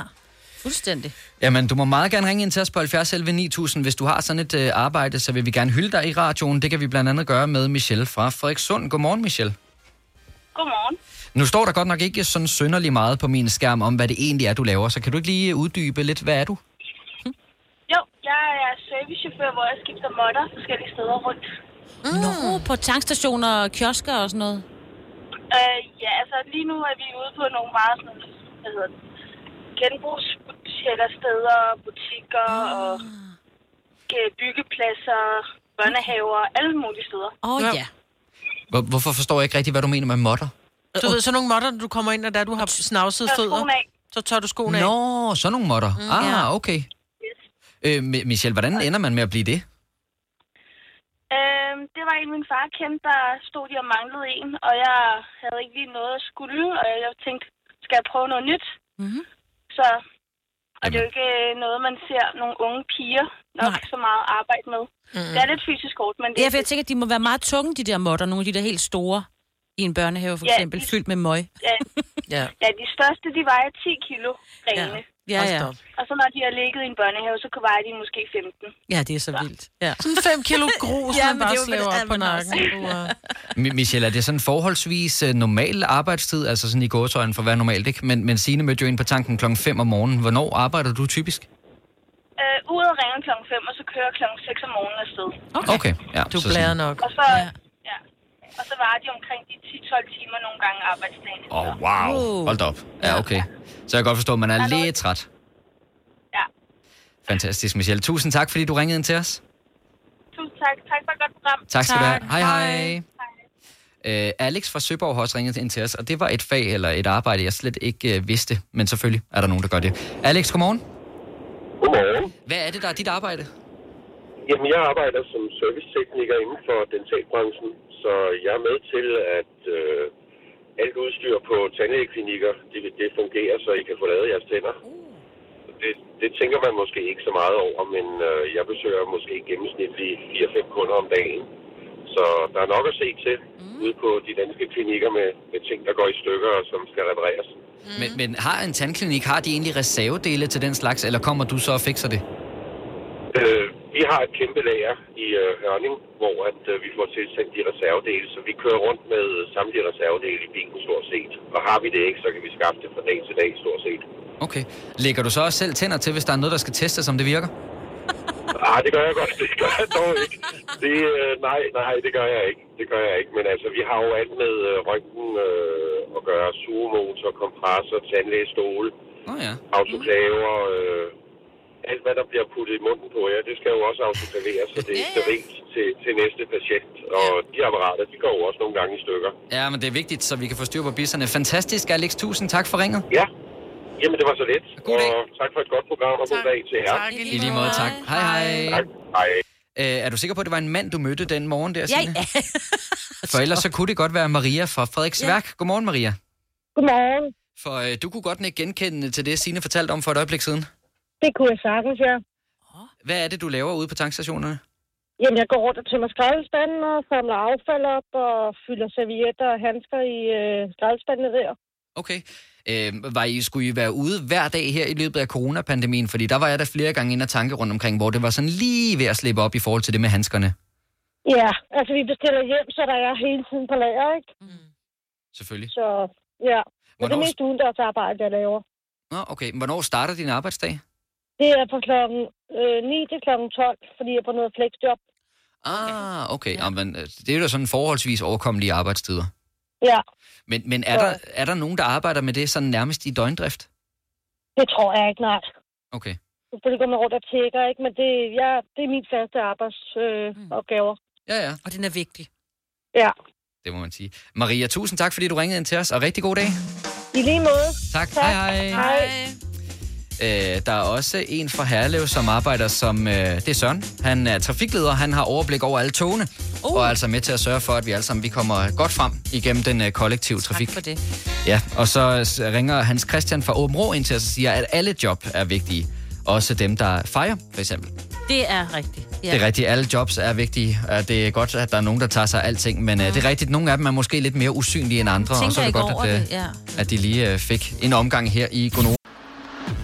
Speaker 2: fuldstændig.
Speaker 16: Jamen, du må meget gerne ringe ind til os på 70 11 9000, hvis du har sådan et øh, arbejde, så vil vi gerne hylde dig i radioen. Det kan vi blandt andet gøre med Michelle fra Frederikssund. Godmorgen, Michelle.
Speaker 6: Godmorgen.
Speaker 16: Nu står der godt nok ikke sådan synderlig meget på min skærm om, hvad det egentlig er, du laver, så kan du ikke lige uddybe lidt, hvad er du?
Speaker 6: Jo, jeg er servicechauffør, hvor jeg skifter måtter forskellige steder rundt.
Speaker 2: Mm. Nå, på tankstationer og kiosker og sådan noget.
Speaker 6: Øh, ja, altså lige nu er vi ude på nogle meget sådan, hvad hedder det, genbrugssteder, butikker
Speaker 2: Ah.
Speaker 6: og ge- byggepladser, børnehaver, alle mulige steder.
Speaker 2: Åh oh, ja.
Speaker 16: Hvor, hvorfor forstår jeg ikke rigtig, hvad du mener med modder?
Speaker 3: Du ved, sådan nogle når du kommer ind, og der du har snavset
Speaker 6: Tør
Speaker 3: fødder, så tør du skoene af.
Speaker 16: Nå, sådan nogle modder. Mm, ah,
Speaker 3: ja.
Speaker 16: okay. Øh, Mi- Michelle, hvordan ender man med at blive det?
Speaker 6: Øhm, det var en, min far kendte, der stod de og manglede en, og jeg havde ikke lige noget at skulle, og jeg tænkte, skal jeg prøve noget nyt?
Speaker 2: Mm-hmm.
Speaker 6: Så, og det er jo ikke øh, noget, man ser nogle unge piger nok Nej. så meget arbejde med. Mm. Det er lidt fysisk hårdt, men det
Speaker 2: Ja, for jeg tænker, at de må være meget tunge, de der måtter. Nogle af de der helt store i en børnehave, for
Speaker 6: Ja,
Speaker 2: eksempel,
Speaker 6: de-
Speaker 2: fyldt med møg.
Speaker 6: Ja,
Speaker 3: ja.
Speaker 6: ja, de største, de vejer 10 kilo rene.
Speaker 2: Ja, ja.
Speaker 6: Og så når de har ligget i en børnehave, så vejer de måske 15.
Speaker 2: Ja, det er så vildt. Ja.
Speaker 3: Sådan 5 kilo grus,
Speaker 6: Ja,
Speaker 3: ja, man
Speaker 6: det
Speaker 3: bare slæver op på nakken.
Speaker 16: Michelle, er det sådan forholdsvis uh, normal arbejdstid, altså sådan i gåsøjne for at være normalt, ikke? Men, men Signe mødte jo ind på tanken klokken 5 om morgenen. Hvornår arbejder du typisk?
Speaker 6: Øh, uret ringer klokken 5, og så kører klokken 6 om morgenen afsted.
Speaker 16: Okay. okay. Ja,
Speaker 3: Du
Speaker 16: så
Speaker 3: blærer
Speaker 16: sådan-
Speaker 3: nok.
Speaker 6: Og så, ja. Så var de omkring de 10-12 timer nogle gange arbejdsdagen.
Speaker 16: Åh, oh, wow. Hold da op. Ja, okay. Så jeg kan godt forstå, at man er lidt træt.
Speaker 6: Ja.
Speaker 16: Fantastisk, Michelle. Tusind tak, fordi du ringede ind til os.
Speaker 6: Tusind tak. Tak for et godt program.
Speaker 16: Tak skal du have. Hej, hej. Uh, Alex fra Søborg har også ringet ind til os, og det var et fag eller et arbejde, jeg slet ikke uh, vidste, men selvfølgelig er der nogen, der gør det. Alex, godmorgen.
Speaker 17: Godmorgen.
Speaker 16: Hvad er det, der er dit arbejde?
Speaker 17: Jamen, jeg arbejder som servicetekniker inden for dentalbranchen, så jeg er med til, at øh, alt udstyr på tandlægeklinikker, det, det fungerer, så I kan få lavet jeres tænder. Det, det tænker man måske ikke så meget over, men øh, jeg besøger måske gennemsnitligt 4-5 kunder om dagen. Så der er nok at se til mm. ude på de danske klinikker med, med ting, der går i stykker og som skal repareres.
Speaker 16: Mm. Men, men har en tandklinik, har de egentlig reservedele til den slags, eller kommer du så og fikser det?
Speaker 17: Øh, vi har et kæmpe lager i øh, Hørning, hvor at, øh, vi får tilsendt de reservedele, så vi kører rundt med samtlige reservedele i bilen stort set. Og har vi det ikke, så kan vi skaffe det fra dag til dag stort set.
Speaker 16: Okay. Lægger du så også selv tænder til, hvis der er noget, der skal testes, om det virker?
Speaker 17: Ah, det gør jeg godt. Det gør jeg dog ikke. Det, øh, nej, nej, det gør jeg ikke. Det gør jeg ikke. Men altså, vi har jo alt med øh, røntgen øh, at gøre. Sugemotor, kompressor, tandlægestole,
Speaker 16: oh, ja.
Speaker 17: autoklaver, øh, alt hvad der bliver puttet i munden på jer, det skal jo også autoklaveres, så det er sterilt til, til næste patient. Og de apparater, de går jo også nogle gange i stykker.
Speaker 16: Ja, men det er vigtigt, så vi kan få styr på bisserne. Fantastisk, Alex. Tusind tak for ringet.
Speaker 17: Ja. Jamen, det var så lidt. Og tak for et godt program, og god dag til jer.
Speaker 16: Tak, i lige måde. Tak. Hej, hej.
Speaker 17: Tak. Hej.
Speaker 16: Øh, er du sikker på, at det var en mand, du mødte den morgen der,
Speaker 2: Ja,
Speaker 16: Signe?
Speaker 2: ja.
Speaker 16: For ellers så kunne det godt være Maria fra Frederiksværk. Godmorgen, Maria.
Speaker 6: Godmorgen.
Speaker 16: For øh, du kunne godt ikke genkende til det, Signe fortalte om for et øjeblik siden.
Speaker 6: Det kunne jeg sagtens, ja.
Speaker 16: Hvad er det, du laver ude på tankstationerne?
Speaker 6: Jamen, jeg går rundt og tømmer skraldespanden og samler affald op og fylder servietter og handsker i øh, skraldespandene der.
Speaker 16: Okay. Øh, var I, skulle I være ude hver dag her i løbet af coronapandemien? Fordi der var jeg der flere gange inde og tanke rundt omkring, hvor det var sådan lige ved at slippe op i forhold til det med handskerne.
Speaker 6: Ja, altså vi bestiller hjem, så der er hele tiden på lager, ikke?
Speaker 16: Selvfølgelig.
Speaker 6: Så ja, men det
Speaker 16: Hvornår-
Speaker 6: er mest udendørs arbejde, jeg laver.
Speaker 16: Nå, okay. Hvornår starter din arbejdsdag?
Speaker 6: Det er fra klokken øh, 9 til klokken 12, fordi jeg er på noget flexjob.
Speaker 16: Ah, okay. Ja. Jamen, øh, det er jo sådan forholdsvis overkommelige arbejdstider.
Speaker 6: Ja,
Speaker 16: Men, men er, der, er der nogen, der arbejder med det sådan nærmest i døgndrift?
Speaker 6: det tror jeg ikke, nej.
Speaker 16: Okay.
Speaker 6: Selvfølgelig går man rundt og tjekker, ikke? Men det, ja, det er min faste arbejdsopgaver. Øh, opgaver.
Speaker 16: Ja, ja.
Speaker 2: Og den er vigtig.
Speaker 6: Ja,
Speaker 16: Det må man sige. Maria, tusind tak, fordi du ringede ind til os, og rigtig god dag.
Speaker 6: i lige måde.
Speaker 16: Tak. Hej, hej.
Speaker 6: Hej.
Speaker 16: Øh, der er også en fra Herlev, som arbejder som... Øh, det er Søren. Han er trafikleder. Han har overblik over alle togene. Uh. Og er altså med til at sørge for, at vi alle sammen vi kommer godt frem igennem den øh, kollektive trafik.
Speaker 2: Tak for det.
Speaker 16: Ja, og så s- ringer Hans Christian fra Åben Rå ind til os og siger, at alle job er vigtige. Også dem, der fejrer, for eksempel.
Speaker 2: Det er rigtigt.
Speaker 16: Ja. Det er rigtigt. Alle jobs er vigtige. Det er godt, at der er nogen, der tager sig af alting. Men mm. det er rigtigt. Nogle af dem er måske lidt mere usynlige end andre. Og så er det godt, at, øh,
Speaker 2: det, ja.
Speaker 16: at de lige øh, fik en omgang her i Gonova.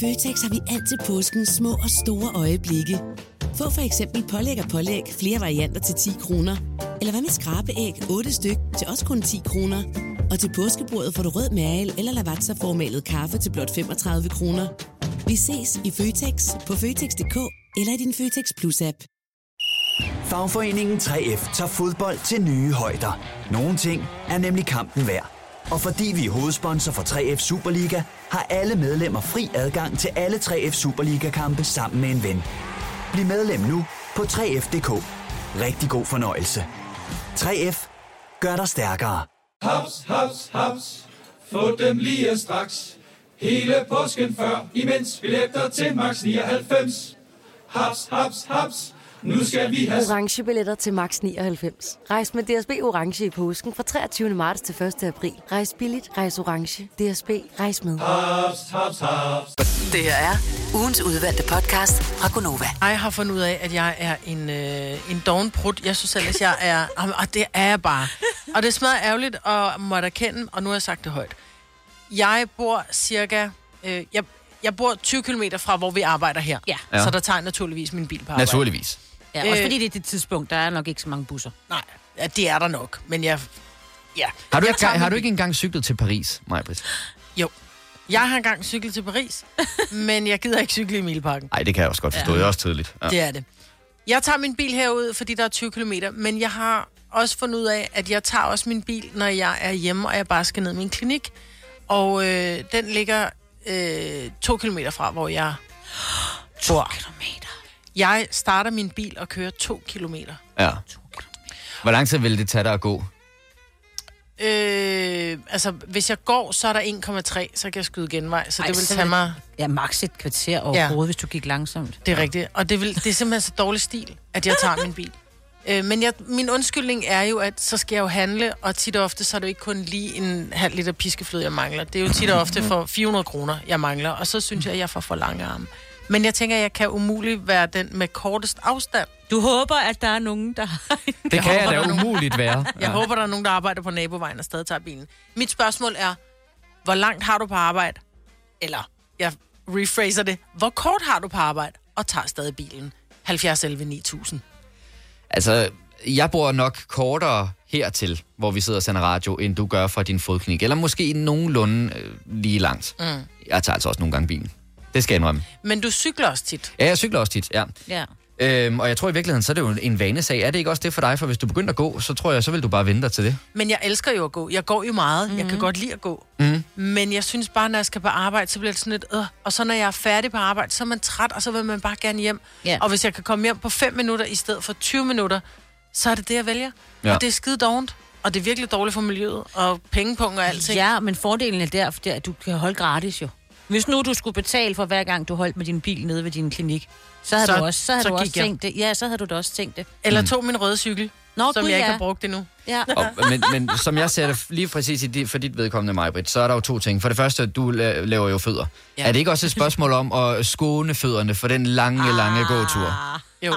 Speaker 18: Føtex har vi altid påsken små og store øjeblikke. Få for eksempel pålæg og pålæg flere varianter til 10 kroner. Eller hvad med skrabeæg 8 styk til også kun 10 kroner. Og til påskebordet får du rød mal eller lavatserformalet kaffe til blot 35 kroner. Vi ses i Føtex på Føtex.dk eller i din Føtex Plus-app.
Speaker 19: Fagforeningen 3F tager fodbold til nye højder. Nogle ting er nemlig kampen værd. Og fordi vi er hovedsponsor for 3F Superliga, har alle medlemmer fri adgang til alle 3F Superliga-kampe sammen med en ven. Bliv medlem nu på 3F.dk. Rigtig god fornøjelse. 3F gør dig stærkere.
Speaker 20: Haps, haps, haps. Få dem lige straks. Hele påsken før, imens billetter til max 99. Haps, haps, haps. Nu skal vi have...
Speaker 21: Orange billetter til max 99. Rejs med DSB Orange i påsken fra 23. marts til 1. april. Rejs billigt, rejs orange. DSB, rejs med.
Speaker 20: Haps, haps, haps.
Speaker 9: Det her er ugens udvalgte podcast fra Gonova.
Speaker 3: Jeg har fundet ud af, at jeg er en, øh, en dovenprut. Jeg synes ellers, jeg er... Og det er jeg bare. Og det smadrer ærgerligt at måtte erkende, og nu har jeg sagt det højt. Jeg bor cirka... Øh, jeg, jeg bor 20 km fra, hvor vi arbejder her.
Speaker 2: Ja.
Speaker 16: Ja.
Speaker 3: Så der tager jeg naturligvis min bil på arbejde.
Speaker 16: Naturligvis.
Speaker 2: Ja, også
Speaker 3: Øh,
Speaker 2: fordi det er det tidspunkt, der er nok ikke så mange busser.
Speaker 3: Nej, ja, det er der nok. Men jeg... Ja.
Speaker 16: Har du,
Speaker 3: Jeg
Speaker 16: ikke, har du ikke engang cyklet til Paris, Majbrit?
Speaker 3: Jo. Jeg har engang cyklet til Paris, men jeg gider ikke cykle i Mileparken.
Speaker 16: Nej, det kan jeg også godt forstå. Ja. Det er også tidligt.
Speaker 3: Ja. Det er det. Jeg tager min bil herud, fordi der er 20 km, men jeg har også fundet ud af, at jeg tager også min bil, når jeg er hjemme, og jeg bare skal ned i min klinik. Og øh, den ligger øh, to kilometer fra, hvor jeg bor.
Speaker 2: kilometer?
Speaker 3: Jeg starter min bil og kører to kilometer.
Speaker 16: Ja. Hvor lang tid vil det tage dig at gå?
Speaker 3: Øh, altså, hvis jeg går, så er der 1,3, så kan jeg skyde genvej. Så
Speaker 2: Ej,
Speaker 3: det vil tage mig...
Speaker 2: Ja, maks et kvarter overhovedet, ja. hvis du gik langsomt.
Speaker 3: Det er rigtigt. Og det, vil, det er simpelthen så dårlig stil, at jeg tager min bil. Øh, men jeg, min undskyldning er jo, at så skal jeg jo handle, og tit og ofte, så er det jo ikke kun lige en halv liter piskefløde, jeg mangler. Det er jo tit og ofte for 400 kroner, jeg mangler, og så synes jeg, at jeg får for lange arme. Men jeg tænker, at jeg kan umuligt være den med kortest afstand.
Speaker 2: Du håber, at der er nogen, der har...
Speaker 16: Det kan jeg
Speaker 3: håber,
Speaker 16: da
Speaker 3: er nogen-
Speaker 16: umuligt være.
Speaker 3: Jeg ja. håber, der er nogen, der arbejder på nabovejen og stadig tager bilen. Mit spørgsmål er, hvor langt har du på arbejde? Eller, jeg rephraser det, hvor kort har du på arbejde og tager stadig bilen? 70 11 9000.
Speaker 16: Altså, jeg bor nok kortere hertil, hvor vi sidder og sender radio, end du gør fra din fodklinik. Eller måske nogenlunde øh, lige langt.
Speaker 3: Mm.
Speaker 16: Jeg tager altså også nogle gange bilen. Det skal jeg indrømme.
Speaker 3: Men du cykler også tit.
Speaker 16: Ja, jeg cykler også tit, ja.
Speaker 2: Ja.
Speaker 16: Øhm, og jeg tror i virkeligheden, så er det jo en vanesag. Er det ikke også det for dig? For hvis du begynder at gå, så tror jeg, så vil du bare vente dig til det.
Speaker 3: Men jeg elsker jo at gå. Jeg går jo meget. Mm. Jeg kan godt lide at gå.
Speaker 16: Mm.
Speaker 3: Men jeg synes bare, når jeg skal på arbejde, så bliver det sådan lidt, øh. og så når jeg er færdig på arbejde, så er man træt, og så vil man bare gerne hjem.
Speaker 2: Ja.
Speaker 3: Og hvis jeg kan komme hjem på 5 minutter i stedet for 20 minutter, så er det det, jeg vælger.
Speaker 16: Ja.
Speaker 3: Og det er skide dovent. Og det er virkelig dårligt for miljøet, og pengepunkt og alting.
Speaker 2: Ja, men fordelen er der, for det er, at du kan holde gratis jo. Hvis nu du skulle betale for hver gang, du holdt med din bil nede ved din klinik, så havde
Speaker 3: Så-
Speaker 2: du også, så havde
Speaker 3: så
Speaker 2: du også
Speaker 3: jeg.
Speaker 2: tænkt det. Ja, så havde du da også tænkt det.
Speaker 3: Eller tog min røde cykel,
Speaker 2: Nå,
Speaker 3: som
Speaker 2: gud,
Speaker 3: jeg ikke
Speaker 2: ja.
Speaker 3: har brugt endnu.
Speaker 2: Ja.
Speaker 16: Og, men, men som jeg ser det lige præcis i dit, for dit vedkommende, Majbrit, så er der jo to ting. For det første, du la- laver jo fødder. Ja. Er det ikke også et spørgsmål om at skåne fødderne for den lange, lange gåtur?
Speaker 3: Jo,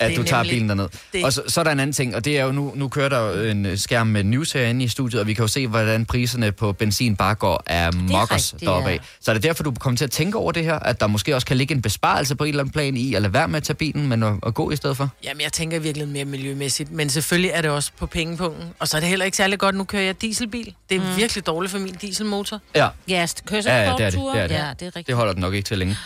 Speaker 16: at
Speaker 3: det
Speaker 16: du
Speaker 3: er
Speaker 16: tager bilen derned.
Speaker 3: det.
Speaker 16: Og så, så er der en anden ting, og det er jo nu, nu kører der jo en skærm med news herinde i studiet, og vi kan jo se, hvordan priserne på benzin bare går af mokkers deroppe af.
Speaker 2: ja.
Speaker 16: Så er det derfor, du kommer til at tænke over det her, at der måske også kan ligge en besparelse på et eller andet plan i, at lade være med at tage bilen, men at, at gå i stedet for?
Speaker 3: Jamen, jeg tænker virkelig mere miljømæssigt, men selvfølgelig er det også på pengepunkten. Og så er det heller ikke særlig godt, nu kører jeg dieselbil. Det er mm. virkelig dårligt for min dieselmotor.
Speaker 16: Ja.
Speaker 2: Ja, kører så
Speaker 16: Ja,
Speaker 2: ja,
Speaker 16: det er det.
Speaker 2: ture.
Speaker 16: Det er det.
Speaker 2: Ja, det er rigtigt.
Speaker 16: Det holder den nok ikke til længe.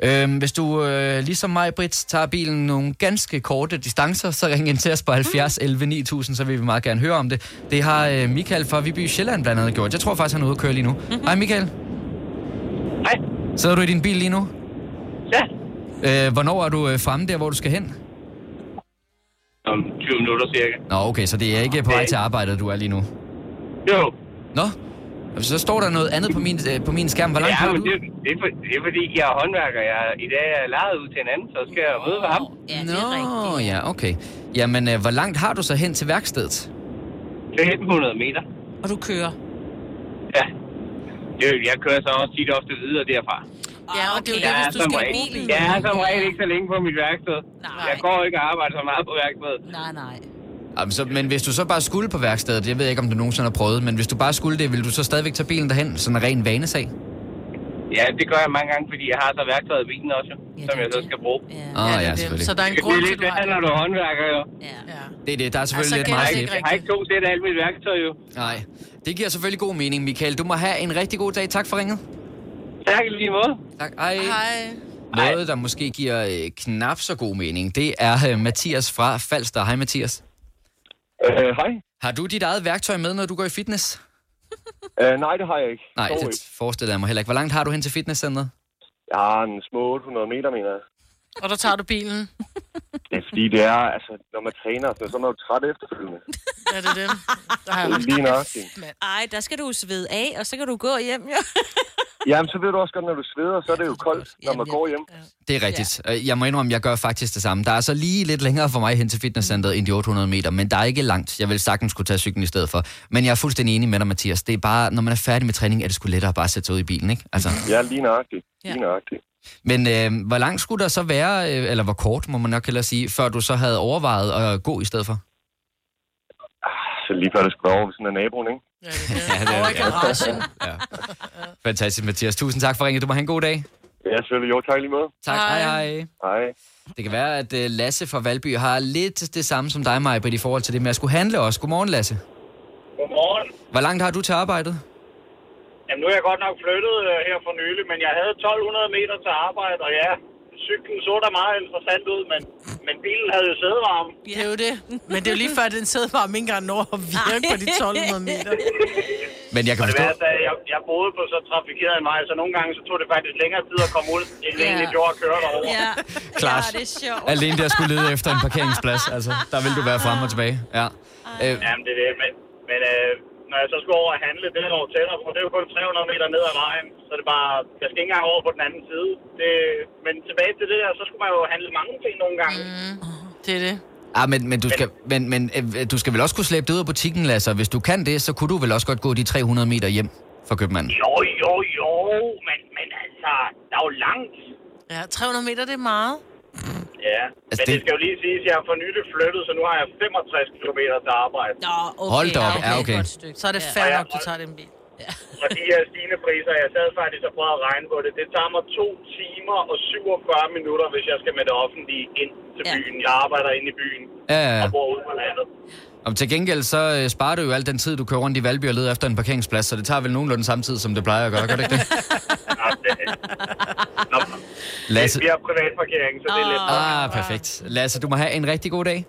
Speaker 16: Øhm, hvis du, øh, ligesom mig, Britt, tager bilen nogle ganske korte distancer, så ring ind til os på 70 11 9000, så vil vi meget gerne høre om det. Det har øh, Michael fra Viby Sjælland blandt andet gjort. Jeg tror faktisk, han er ude at køre lige nu.
Speaker 2: Mhm.
Speaker 16: Hej Michael.
Speaker 22: Hej.
Speaker 16: Sidder du i din bil lige nu?
Speaker 22: Ja.
Speaker 16: Øh, hvornår er du øh, fremme der, hvor du skal hen?
Speaker 22: Om 20 minutter cirka.
Speaker 16: Nå, okay, så det er ikke på vej til arbejdet, du er lige nu?
Speaker 22: Jo.
Speaker 16: Nå, så står der noget andet på min, øh, på min skærm. Hvor langt
Speaker 22: ja,
Speaker 16: har
Speaker 22: men
Speaker 16: du?
Speaker 22: det, det, er for, det er fordi, jeg er håndværker. Jeg, I dag er jeg lejet ud til en anden, så skal jeg møde ved ham.
Speaker 2: Ja,
Speaker 16: Nå, ja, okay. Jamen, øh, hvor langt har du så hen til værkstedet?
Speaker 22: Det er 100 meter.
Speaker 2: Og du kører?
Speaker 22: Ja. Jeg, jeg kører så også tit ofte videre derfra.
Speaker 3: Ja, og det er jo det, hvis du skal i bilen.
Speaker 22: Jeg er som regel ikke så længe på mit værksted.
Speaker 2: Nej.
Speaker 22: Jeg går ikke og arbejder så meget på værkstedet.
Speaker 2: Nej, nej.
Speaker 16: Jamen, så, men hvis du så bare skulle på værkstedet, jeg ved ikke, om du nogensinde har prøvet, men hvis du bare skulle det, vil du så stadigvæk tage bilen derhen, sådan en ren vanesag?
Speaker 22: Ja, det gør jeg mange gange, fordi jeg har så værktøjet i bilen også, jo, som jeg så skal bruge.
Speaker 16: Ja, ah, ja, selvfølgelig.
Speaker 3: Så der er en
Speaker 22: Det
Speaker 3: grund
Speaker 22: er
Speaker 3: til, at du har
Speaker 22: værre, når du er håndværker, jo.
Speaker 3: Ja.
Speaker 16: Det er det. Der er selvfølgelig
Speaker 22: Altså,
Speaker 16: lidt meget slip.
Speaker 22: jeg har ikke to sæt af alt mit værktøj, jo.
Speaker 16: Nej, det giver selvfølgelig god mening, Michael. Du må have en rigtig god dag. Tak for ringet.
Speaker 22: Tak i lige måde.
Speaker 16: Tak. Hej.
Speaker 3: Hej.
Speaker 16: Noget, der måske giver øh, knap så god mening, det er øh, Mathias fra Falster. Hej, Mathias.
Speaker 23: Øh, hej.
Speaker 16: Har du dit eget værktøj med, når du går i fitness?
Speaker 23: Øh, nej, det har jeg ikke.
Speaker 16: Nej,
Speaker 23: Dog
Speaker 16: det
Speaker 23: ikke.
Speaker 16: forestiller jeg mig heller ikke. Hvor langt har du hen til fitnesscenteret?
Speaker 23: Jeg har en små 800 meter, mener jeg.
Speaker 3: Og der tager du bilen.
Speaker 23: Det er fordi, det er, altså, når man træner, så er man jo træt efterfølgende.
Speaker 3: Ja, det er det. Der har jeg
Speaker 23: Det er lige nøjagtigt.
Speaker 2: Ej, der skal du svede af, og så kan du gå hjem, jo.
Speaker 23: Jamen, så ved du også godt, når du sveder, så er det jo koldt, når man går hjem.
Speaker 16: Det er rigtigt. Ja. Jeg må indrømme, jeg gør faktisk det samme. Der er så lige lidt længere for mig hen til fitnesscenteret end de 800 meter, men der er ikke langt. Jeg vil sagtens skulle tage cyklen i stedet for. Men jeg er fuldstændig enig med dig, Mathias. Det er bare, når man er færdig med træning, er det sgu lettere bare at sætte sig ud i bilen, ikke? Altså.
Speaker 23: Ja, lige nøjagtigt. Lige nøjagtigt.
Speaker 16: Men øh, hvor langt skulle der så være, øh, eller hvor kort må man nok hellere sige, før du så havde overvejet at gå i stedet for?
Speaker 23: Så lige før det skulle være over ved sådan en naboen, ikke?
Speaker 16: Ja, det
Speaker 3: Over i garagen.
Speaker 16: ja. Fantastisk, Mathias. Tusind tak for ringet. Du må have en god dag.
Speaker 23: Ja, selvfølgelig. Jo, tak lige måde.
Speaker 16: Tak. Hej, hej.
Speaker 23: Hej.
Speaker 16: Det kan være, at øh, Lasse fra Valby har lidt det samme som dig, Majbrit, i forhold til det med at skulle handle også. Godmorgen, Lasse.
Speaker 24: Godmorgen.
Speaker 16: Hvor langt har du til arbejdet?
Speaker 24: Jamen, nu er jeg godt nok flyttet øh, her for nylig, men jeg havde 1200 meter til arbejde, og ja, cyklen så da meget interessant ud, men, men bilen havde jo sædevarme.
Speaker 3: Det er jo det. Men det er jo lige før, at den sædvarme ikke engang når at virke på de 1200 meter.
Speaker 16: Men jeg kan
Speaker 24: det
Speaker 16: forstå...
Speaker 24: værste at jeg, jeg boede på så trafikeret en vej, så nogle gange så tog det faktisk længere tid at komme ud, end det
Speaker 16: Ja.
Speaker 24: egentlig gjorde at køre derover.
Speaker 2: Ja.
Speaker 16: Klart.
Speaker 2: Ja, det er sjovt.
Speaker 16: Alene der skulle lede efter en parkeringsplads, altså, der vil du være frem og tilbage. Ja. Øh,
Speaker 24: Jamen, det er det. Men, men øh, når jeg så skulle over og handle, det er over tættere på. Det er jo kun 300 meter ned ad vejen. Så det er bare, jeg skal ikke engang over på den anden side. Det, men tilbage til det der, så skulle man jo handle mange ting nogle gange.
Speaker 3: Mm, det er det.
Speaker 16: Ah, men, men, du skal, men, men øh, du skal vel også kunne slæbe det ud af butikken, Lasse. Hvis du kan det, så kunne du vel også godt gå de 300 meter hjem fra købmanden.
Speaker 24: Jo, jo, jo, men, men altså, der er jo langt.
Speaker 3: Ja, 300 meter, det er meget.
Speaker 24: Ja,
Speaker 16: Altså,
Speaker 24: men det...
Speaker 16: det-
Speaker 24: skal jo lige siges, at jeg har for nylig flyttet, så nu har jeg 65 km til arbejde.
Speaker 2: Nå,
Speaker 16: okay, Hold da op, ja, okay.
Speaker 3: Så er det fair nok, du tager den bil.
Speaker 24: Og de her stigende priser, jeg sad faktisk og prøvede at regne på det, det tager mig to timer og 47 minutter, hvis jeg skal med det offentlige ind til byen. Jeg arbejder inde i byen
Speaker 16: Ja, ja, ja.
Speaker 24: og bor ude på landet.
Speaker 16: Og til gengæld, så øh, sparer du jo al den tid, du kører rundt i Valby og leder efter en parkeringsplads, så det tager vel nogenlunde samme tid, som det plejer at gøre, gør det ikke det? Lasse...
Speaker 24: Vi har privat parkering, så det er lidt...
Speaker 16: Ah, perfekt. Lasse, du må have en rigtig god dag.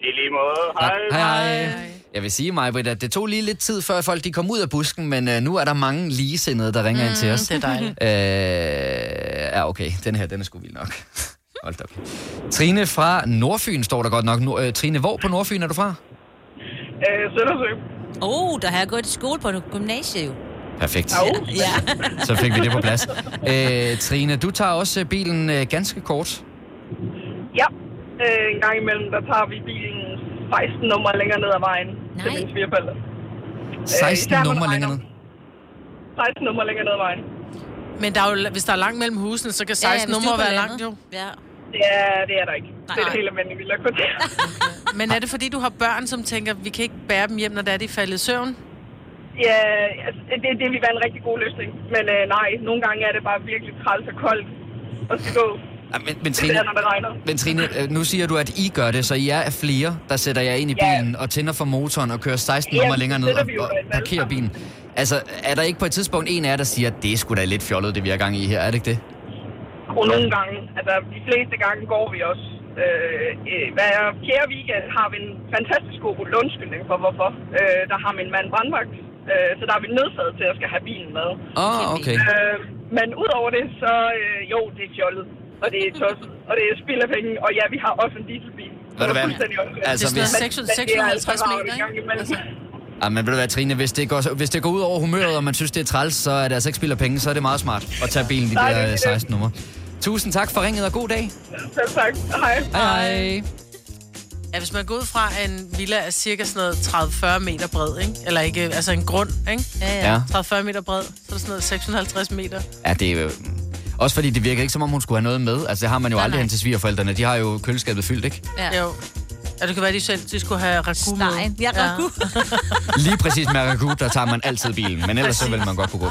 Speaker 24: I lige måde. Hej.
Speaker 16: Hej, hej. Jeg vil sige, Majbrit, at det tog lige lidt tid, før folk de kom ud af busken, men øh, nu er der mange ligesindede, der ringer mm, ind til os.
Speaker 3: det er dejligt.
Speaker 16: Øh, ja, okay. Den her, den er sgu vild nok. Hold da op. Trine fra Nordfyn står der godt nok. Nord, øh, Trine, hvor på Nordfyn er du fra?
Speaker 5: Øh, Søndersø.
Speaker 2: Åh, oh, der har jeg gået i skole på et gymnasie jo.
Speaker 16: Perfekt.
Speaker 2: Ja.
Speaker 16: Så fik vi det på plads. Øh, Trine, du tager også øh, bilen øh, ganske kort.
Speaker 5: Ja, øh, en gang imellem, der tager vi bilen 16 nummer længere ned ad vejen Nej. til min svigerforældre.
Speaker 16: 16
Speaker 5: især, når
Speaker 16: nummer
Speaker 5: det
Speaker 16: længere ned.
Speaker 5: 16 nummer længere ned ad vejen.
Speaker 3: Men der er jo, hvis der er langt mellem husene, så kan 16
Speaker 2: Ja,
Speaker 3: ja,
Speaker 2: ja, er på
Speaker 3: være langt jo.
Speaker 2: Ja.
Speaker 5: Ja, det er der ikke. Nej. Det er det helt almindelige vildere kvarter.
Speaker 3: Men er det fordi, du har børn, som tænker, vi kan ikke bære dem hjem, når det er, de er faldet i søvn?
Speaker 5: Ja, altså, det, det vil være en rigtig god løsning. Men øh, nej, nogle gange er det bare virkelig træls og koldt at skal gå.
Speaker 16: Ja, men, men
Speaker 5: Det
Speaker 16: Trine,
Speaker 5: er, når det regner.
Speaker 16: men Trine, øh, nu siger du, at I gør det, så I er flere, der sætter jer ind i bilen og tænder for motoren og kører 16
Speaker 5: Ja,
Speaker 16: nummer længere ned og,
Speaker 5: vi
Speaker 16: og parkerer bilen. Altså, er der ikke på et tidspunkt en af jer, der siger, at det er sgu da lidt fjollet, det vi har gang i her, er det ikke det?
Speaker 5: Og nogle gange, altså de fleste gange går vi også. Øh, øh, hver fjerde weekend har vi en fantastisk god undskyldning for, hvorfor. Øh, der har min mand brandvagt, øh, så der er vi nødsaget til at skal have bilen med.
Speaker 16: Åh, okay.
Speaker 5: Øh, men udover det, så øh, jo, det er fjollet. Og det er tosset. Og det er spild af penge. Og ja, vi har også en dieselbil.
Speaker 16: Ved du hvad? Altså,
Speaker 5: det er altså
Speaker 3: 650
Speaker 5: varmt
Speaker 3: meter,
Speaker 5: gang imellem.
Speaker 16: Ja, men ved du hvad, Trine, hvis det, går, hvis det går ud over humøret, og man synes, det er træls, så er det altså ikke spild af penge, så er det meget smart at tage bilen de
Speaker 5: Nej, er
Speaker 16: der
Speaker 5: det.
Speaker 16: 16 numre. Tusind tak for ringet, og god dag.
Speaker 5: Selv tak. Hej.
Speaker 16: Hej, hej.
Speaker 3: Ja, hvis man går ud fra at en villa er cirka sådan noget 30-40 meter bred, ikke? Eller ikke, altså en grund, ikke?
Speaker 16: Ja.
Speaker 3: 30-40 meter bred, så er det sådan noget 650 meter.
Speaker 16: Ja, det er. Også fordi det virker ikke, som om hun skulle have noget med. Altså, det har man jo
Speaker 3: Nej,
Speaker 16: aldrig
Speaker 3: nej.
Speaker 16: hen til svigerforældrene. De har jo køleskabet fyldt, ikke?
Speaker 3: Ja. Jo. Ja, det kan være, de selv de skulle have ragu med.
Speaker 2: Stegen. Ja, ragu.
Speaker 16: Lige præcis med Ragu, der tager man altid bilen. Men ellers så vil man godt kunne gå.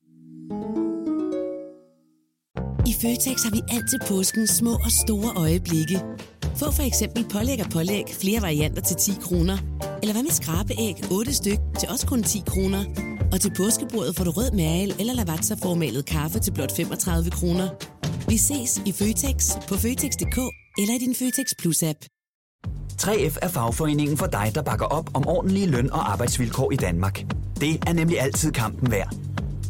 Speaker 18: I Føtex har vi altid påsken små og store øjeblikke. Få for eksempel pålæg og pålæg flere varianter til 10 kroner. Eller hvad med skrabeæg 8 styk til også kun 10 kroner. Og til påskebordet får du rød mal eller lavatserformalet kaffe til blot 35 kroner. Vi ses i Føtex på Føtex.dk eller i din Føtex Plus-app.
Speaker 19: 3F er fagforeningen for dig, der bakker op om ordentlige løn- og arbejdsvilkår i Danmark. Det er nemlig altid kampen værd.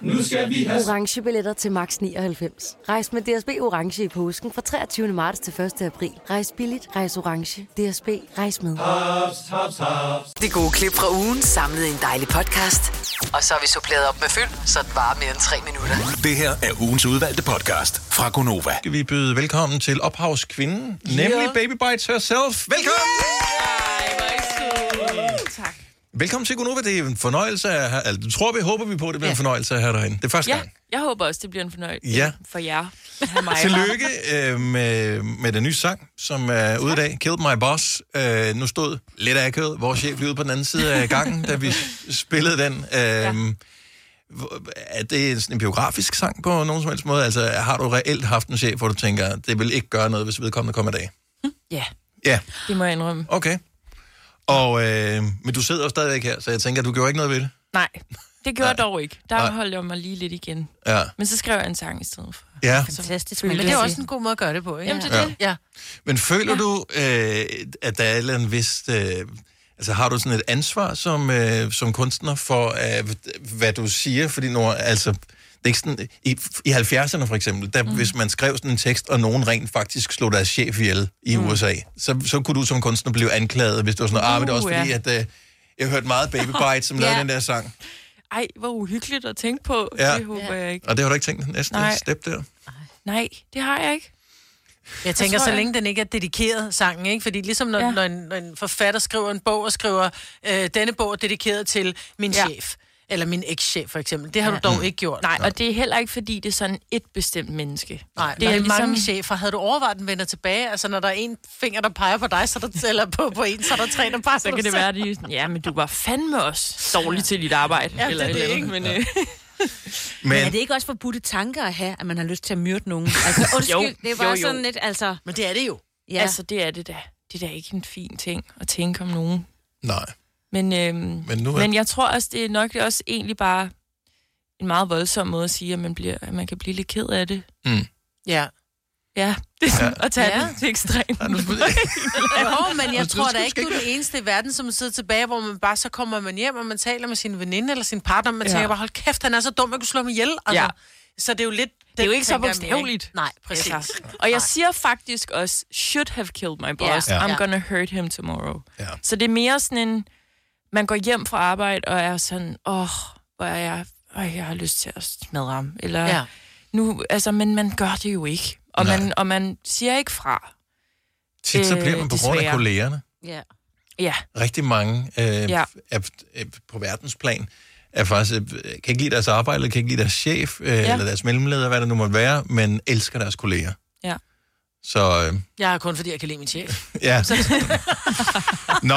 Speaker 25: Nu skal vi have...
Speaker 26: Orange billetter til max 99. Rejs med DSB Orange i påsken fra 23. marts til 1. april. Rejs billigt, rejs orange. DSB, rejs med.
Speaker 25: Haps, haps, haps.
Speaker 27: Det gode klip fra ugen samlet i en dejlig podcast. Og så har vi suppleret op med fyld, så det varer mere end tre minutter.
Speaker 13: Det her er ugens udvalgte podcast fra Gonova.
Speaker 1: Skal vi byde velkommen til ophavskvinden, nemlig Baby Bites herself. Velkommen!
Speaker 28: Tak.
Speaker 1: Velkommen til Gunova. Det er en fornøjelse at have, altså, tror vi, håber vi på, at det bliver ja. en fornøjelse at have dig. Det er første
Speaker 28: Ja,
Speaker 1: gang.
Speaker 28: jeg håber også, det bliver en fornøjelse
Speaker 1: Ja.
Speaker 28: for jer. mig.
Speaker 1: Tillykke øh, med, med den nye sang, som er ude i dag. Killed My Boss. Øh, nu stod lidt akavet vores chef lige ude på den anden side af gangen, da vi spillede den. Øh, ja. Hvor- Er det sådan en biografisk sang på nogen som helst måde? Altså, har du reelt haft en chef, hvor du tænker, det vil ikke gøre noget, hvis vedkommende kommer i dag?
Speaker 28: Ja,
Speaker 1: Ja,
Speaker 28: det må jeg indrømme.
Speaker 1: okay. Og, øh, men du sidder jo stadigvæk her, så jeg tænker, du gjorde ikke noget ved det.
Speaker 28: Nej, det gjorde jeg dog ikke. Der
Speaker 1: Nej.
Speaker 28: holdt jeg mig lige lidt igen.
Speaker 1: Ja.
Speaker 28: Men så skrev jeg en sang i stedet for.
Speaker 1: Ja.
Speaker 2: Fantastisk.
Speaker 3: Men det er også en god måde at gøre det på, ikke?
Speaker 28: Jamen, det er
Speaker 1: Ja.
Speaker 28: det.
Speaker 3: Ja.
Speaker 1: Men føler ja. du, øh, at der er et eller andet vist... Øh, altså har du sådan et ansvar som, øh, som kunstner for, øh, hvad du siger? Fordi nu, altså, er ikke sådan, i, I 70'erne for eksempel, der, mm. hvis man skrev sådan en tekst, og nogen rent faktisk slog deres chef ihjel i mm. USA, så, så kunne du som kunstner blive anklaget, hvis det var sådan noget, uh, ah, men det er også
Speaker 28: Uh,
Speaker 1: fordi,
Speaker 28: ja.
Speaker 1: at øh, jeg hørte meget Baby Bite, som
Speaker 28: Ja.
Speaker 1: lavede den der sang.
Speaker 28: Ej, hvor uhyggeligt at tænke på.
Speaker 1: Ja.
Speaker 28: Det håber jeg ikke.
Speaker 1: Og det har du ikke tænkt næsten
Speaker 28: Nej.
Speaker 1: et step der?
Speaker 28: Nej, det har jeg ikke.
Speaker 3: Jeg tænker,
Speaker 28: tror,
Speaker 3: så
Speaker 28: jeg-
Speaker 3: længe den ikke er dedikeret sangen, ikke? Fordi ligesom når, ja.
Speaker 28: Ja.
Speaker 3: når, en, når en forfatter skriver en bog og skriver, øh, denne bog er dedikeret til min ja.
Speaker 28: Ja.
Speaker 3: chef, eller min eks-chef for eksempel. Det har
Speaker 28: Ja.
Speaker 3: du dog ikke gjort.
Speaker 28: Nej, og det er heller ikke, fordi det er sådan et bestemt menneske.
Speaker 3: Nej,
Speaker 28: det er
Speaker 3: ligesom...
Speaker 28: ligesom...
Speaker 3: mange chefer. Havde du overvejet, at den vender tilbage? Altså, når der er en finger, der peger på dig, så er der, eller på, på en, så er der tre, der peger
Speaker 28: Så kan det være, at de ja, men du var fandme også dårlig til dit arbejde.
Speaker 3: Ja,
Speaker 28: eller
Speaker 3: det er
Speaker 28: et
Speaker 3: det,
Speaker 28: eller
Speaker 3: ikke?
Speaker 28: Men, øh,
Speaker 2: Men... Men er det ikke også forbudte tanker at have, at man har lyst til at myrde nogen? Altså, undskyld,
Speaker 28: Jo,
Speaker 2: det er bare
Speaker 28: jo, jo.
Speaker 2: sådan lidt, altså...
Speaker 3: Men det er det jo.
Speaker 2: Ja.
Speaker 28: ja. altså, det er det da. Det er da ikke en fin ting at tænke om nogen.
Speaker 1: Nej.
Speaker 28: Men, øhm,
Speaker 1: Men nu er-
Speaker 28: men jeg tror også, det er nok også egentlig bare en meget voldsom måde at sige, at man, bliver, at man kan blive lidt ked af det.
Speaker 1: Mm.
Speaker 3: Ja.
Speaker 28: Ja, det er sådan
Speaker 3: Ja.
Speaker 28: at tage
Speaker 3: Ja.
Speaker 28: ja. det til ekstremt.
Speaker 3: Jo, men jeg tror da ikke, du er den eneste i verden, som sidder tilbage, hvor man bare så kommer man hjem, og man taler med sin veninde eller sin partner, og man
Speaker 28: Ja.
Speaker 3: tænker bare, hold kæft, han er så dum, jeg kunne slå ham ihjel. Altså,
Speaker 28: Ja.
Speaker 3: Så det er jo lidt...
Speaker 28: Det er jo ikke så bogstaveligt.
Speaker 3: Nej, præcis.
Speaker 28: Altså. Og jeg siger faktisk også, should have killed my boss.
Speaker 3: Ja.
Speaker 28: I'm
Speaker 3: Ja.
Speaker 28: gonna hurt him tomorrow.
Speaker 1: Ja.
Speaker 28: Så det er mere sådan en, man går hjem fra arbejde og er sådan, åh, oh, hvor er jeg, øh, jeg har lyst til at smadre ham. Eller,
Speaker 3: Ja.
Speaker 28: nu, altså, men man gør det jo ikke. Og,
Speaker 1: Nej.
Speaker 28: man, og man siger ikke fra.
Speaker 1: Tit så
Speaker 28: Øh,
Speaker 1: bliver man på grund af kollegerne.
Speaker 2: Ja.
Speaker 28: Ja.
Speaker 1: Rigtig mange øh, ja.
Speaker 28: Ja.
Speaker 1: er, er på verdensplan er faktisk, øh, kan ikke lide deres arbejde, eller kan ikke lide deres chef, øh, ja. eller deres mellemleder, hvad det nu måtte være, men elsker deres kolleger.
Speaker 28: Ja.
Speaker 1: Så øh,
Speaker 3: Jeg er kun fordi, jeg kan lide min chef.
Speaker 1: ja. Nå,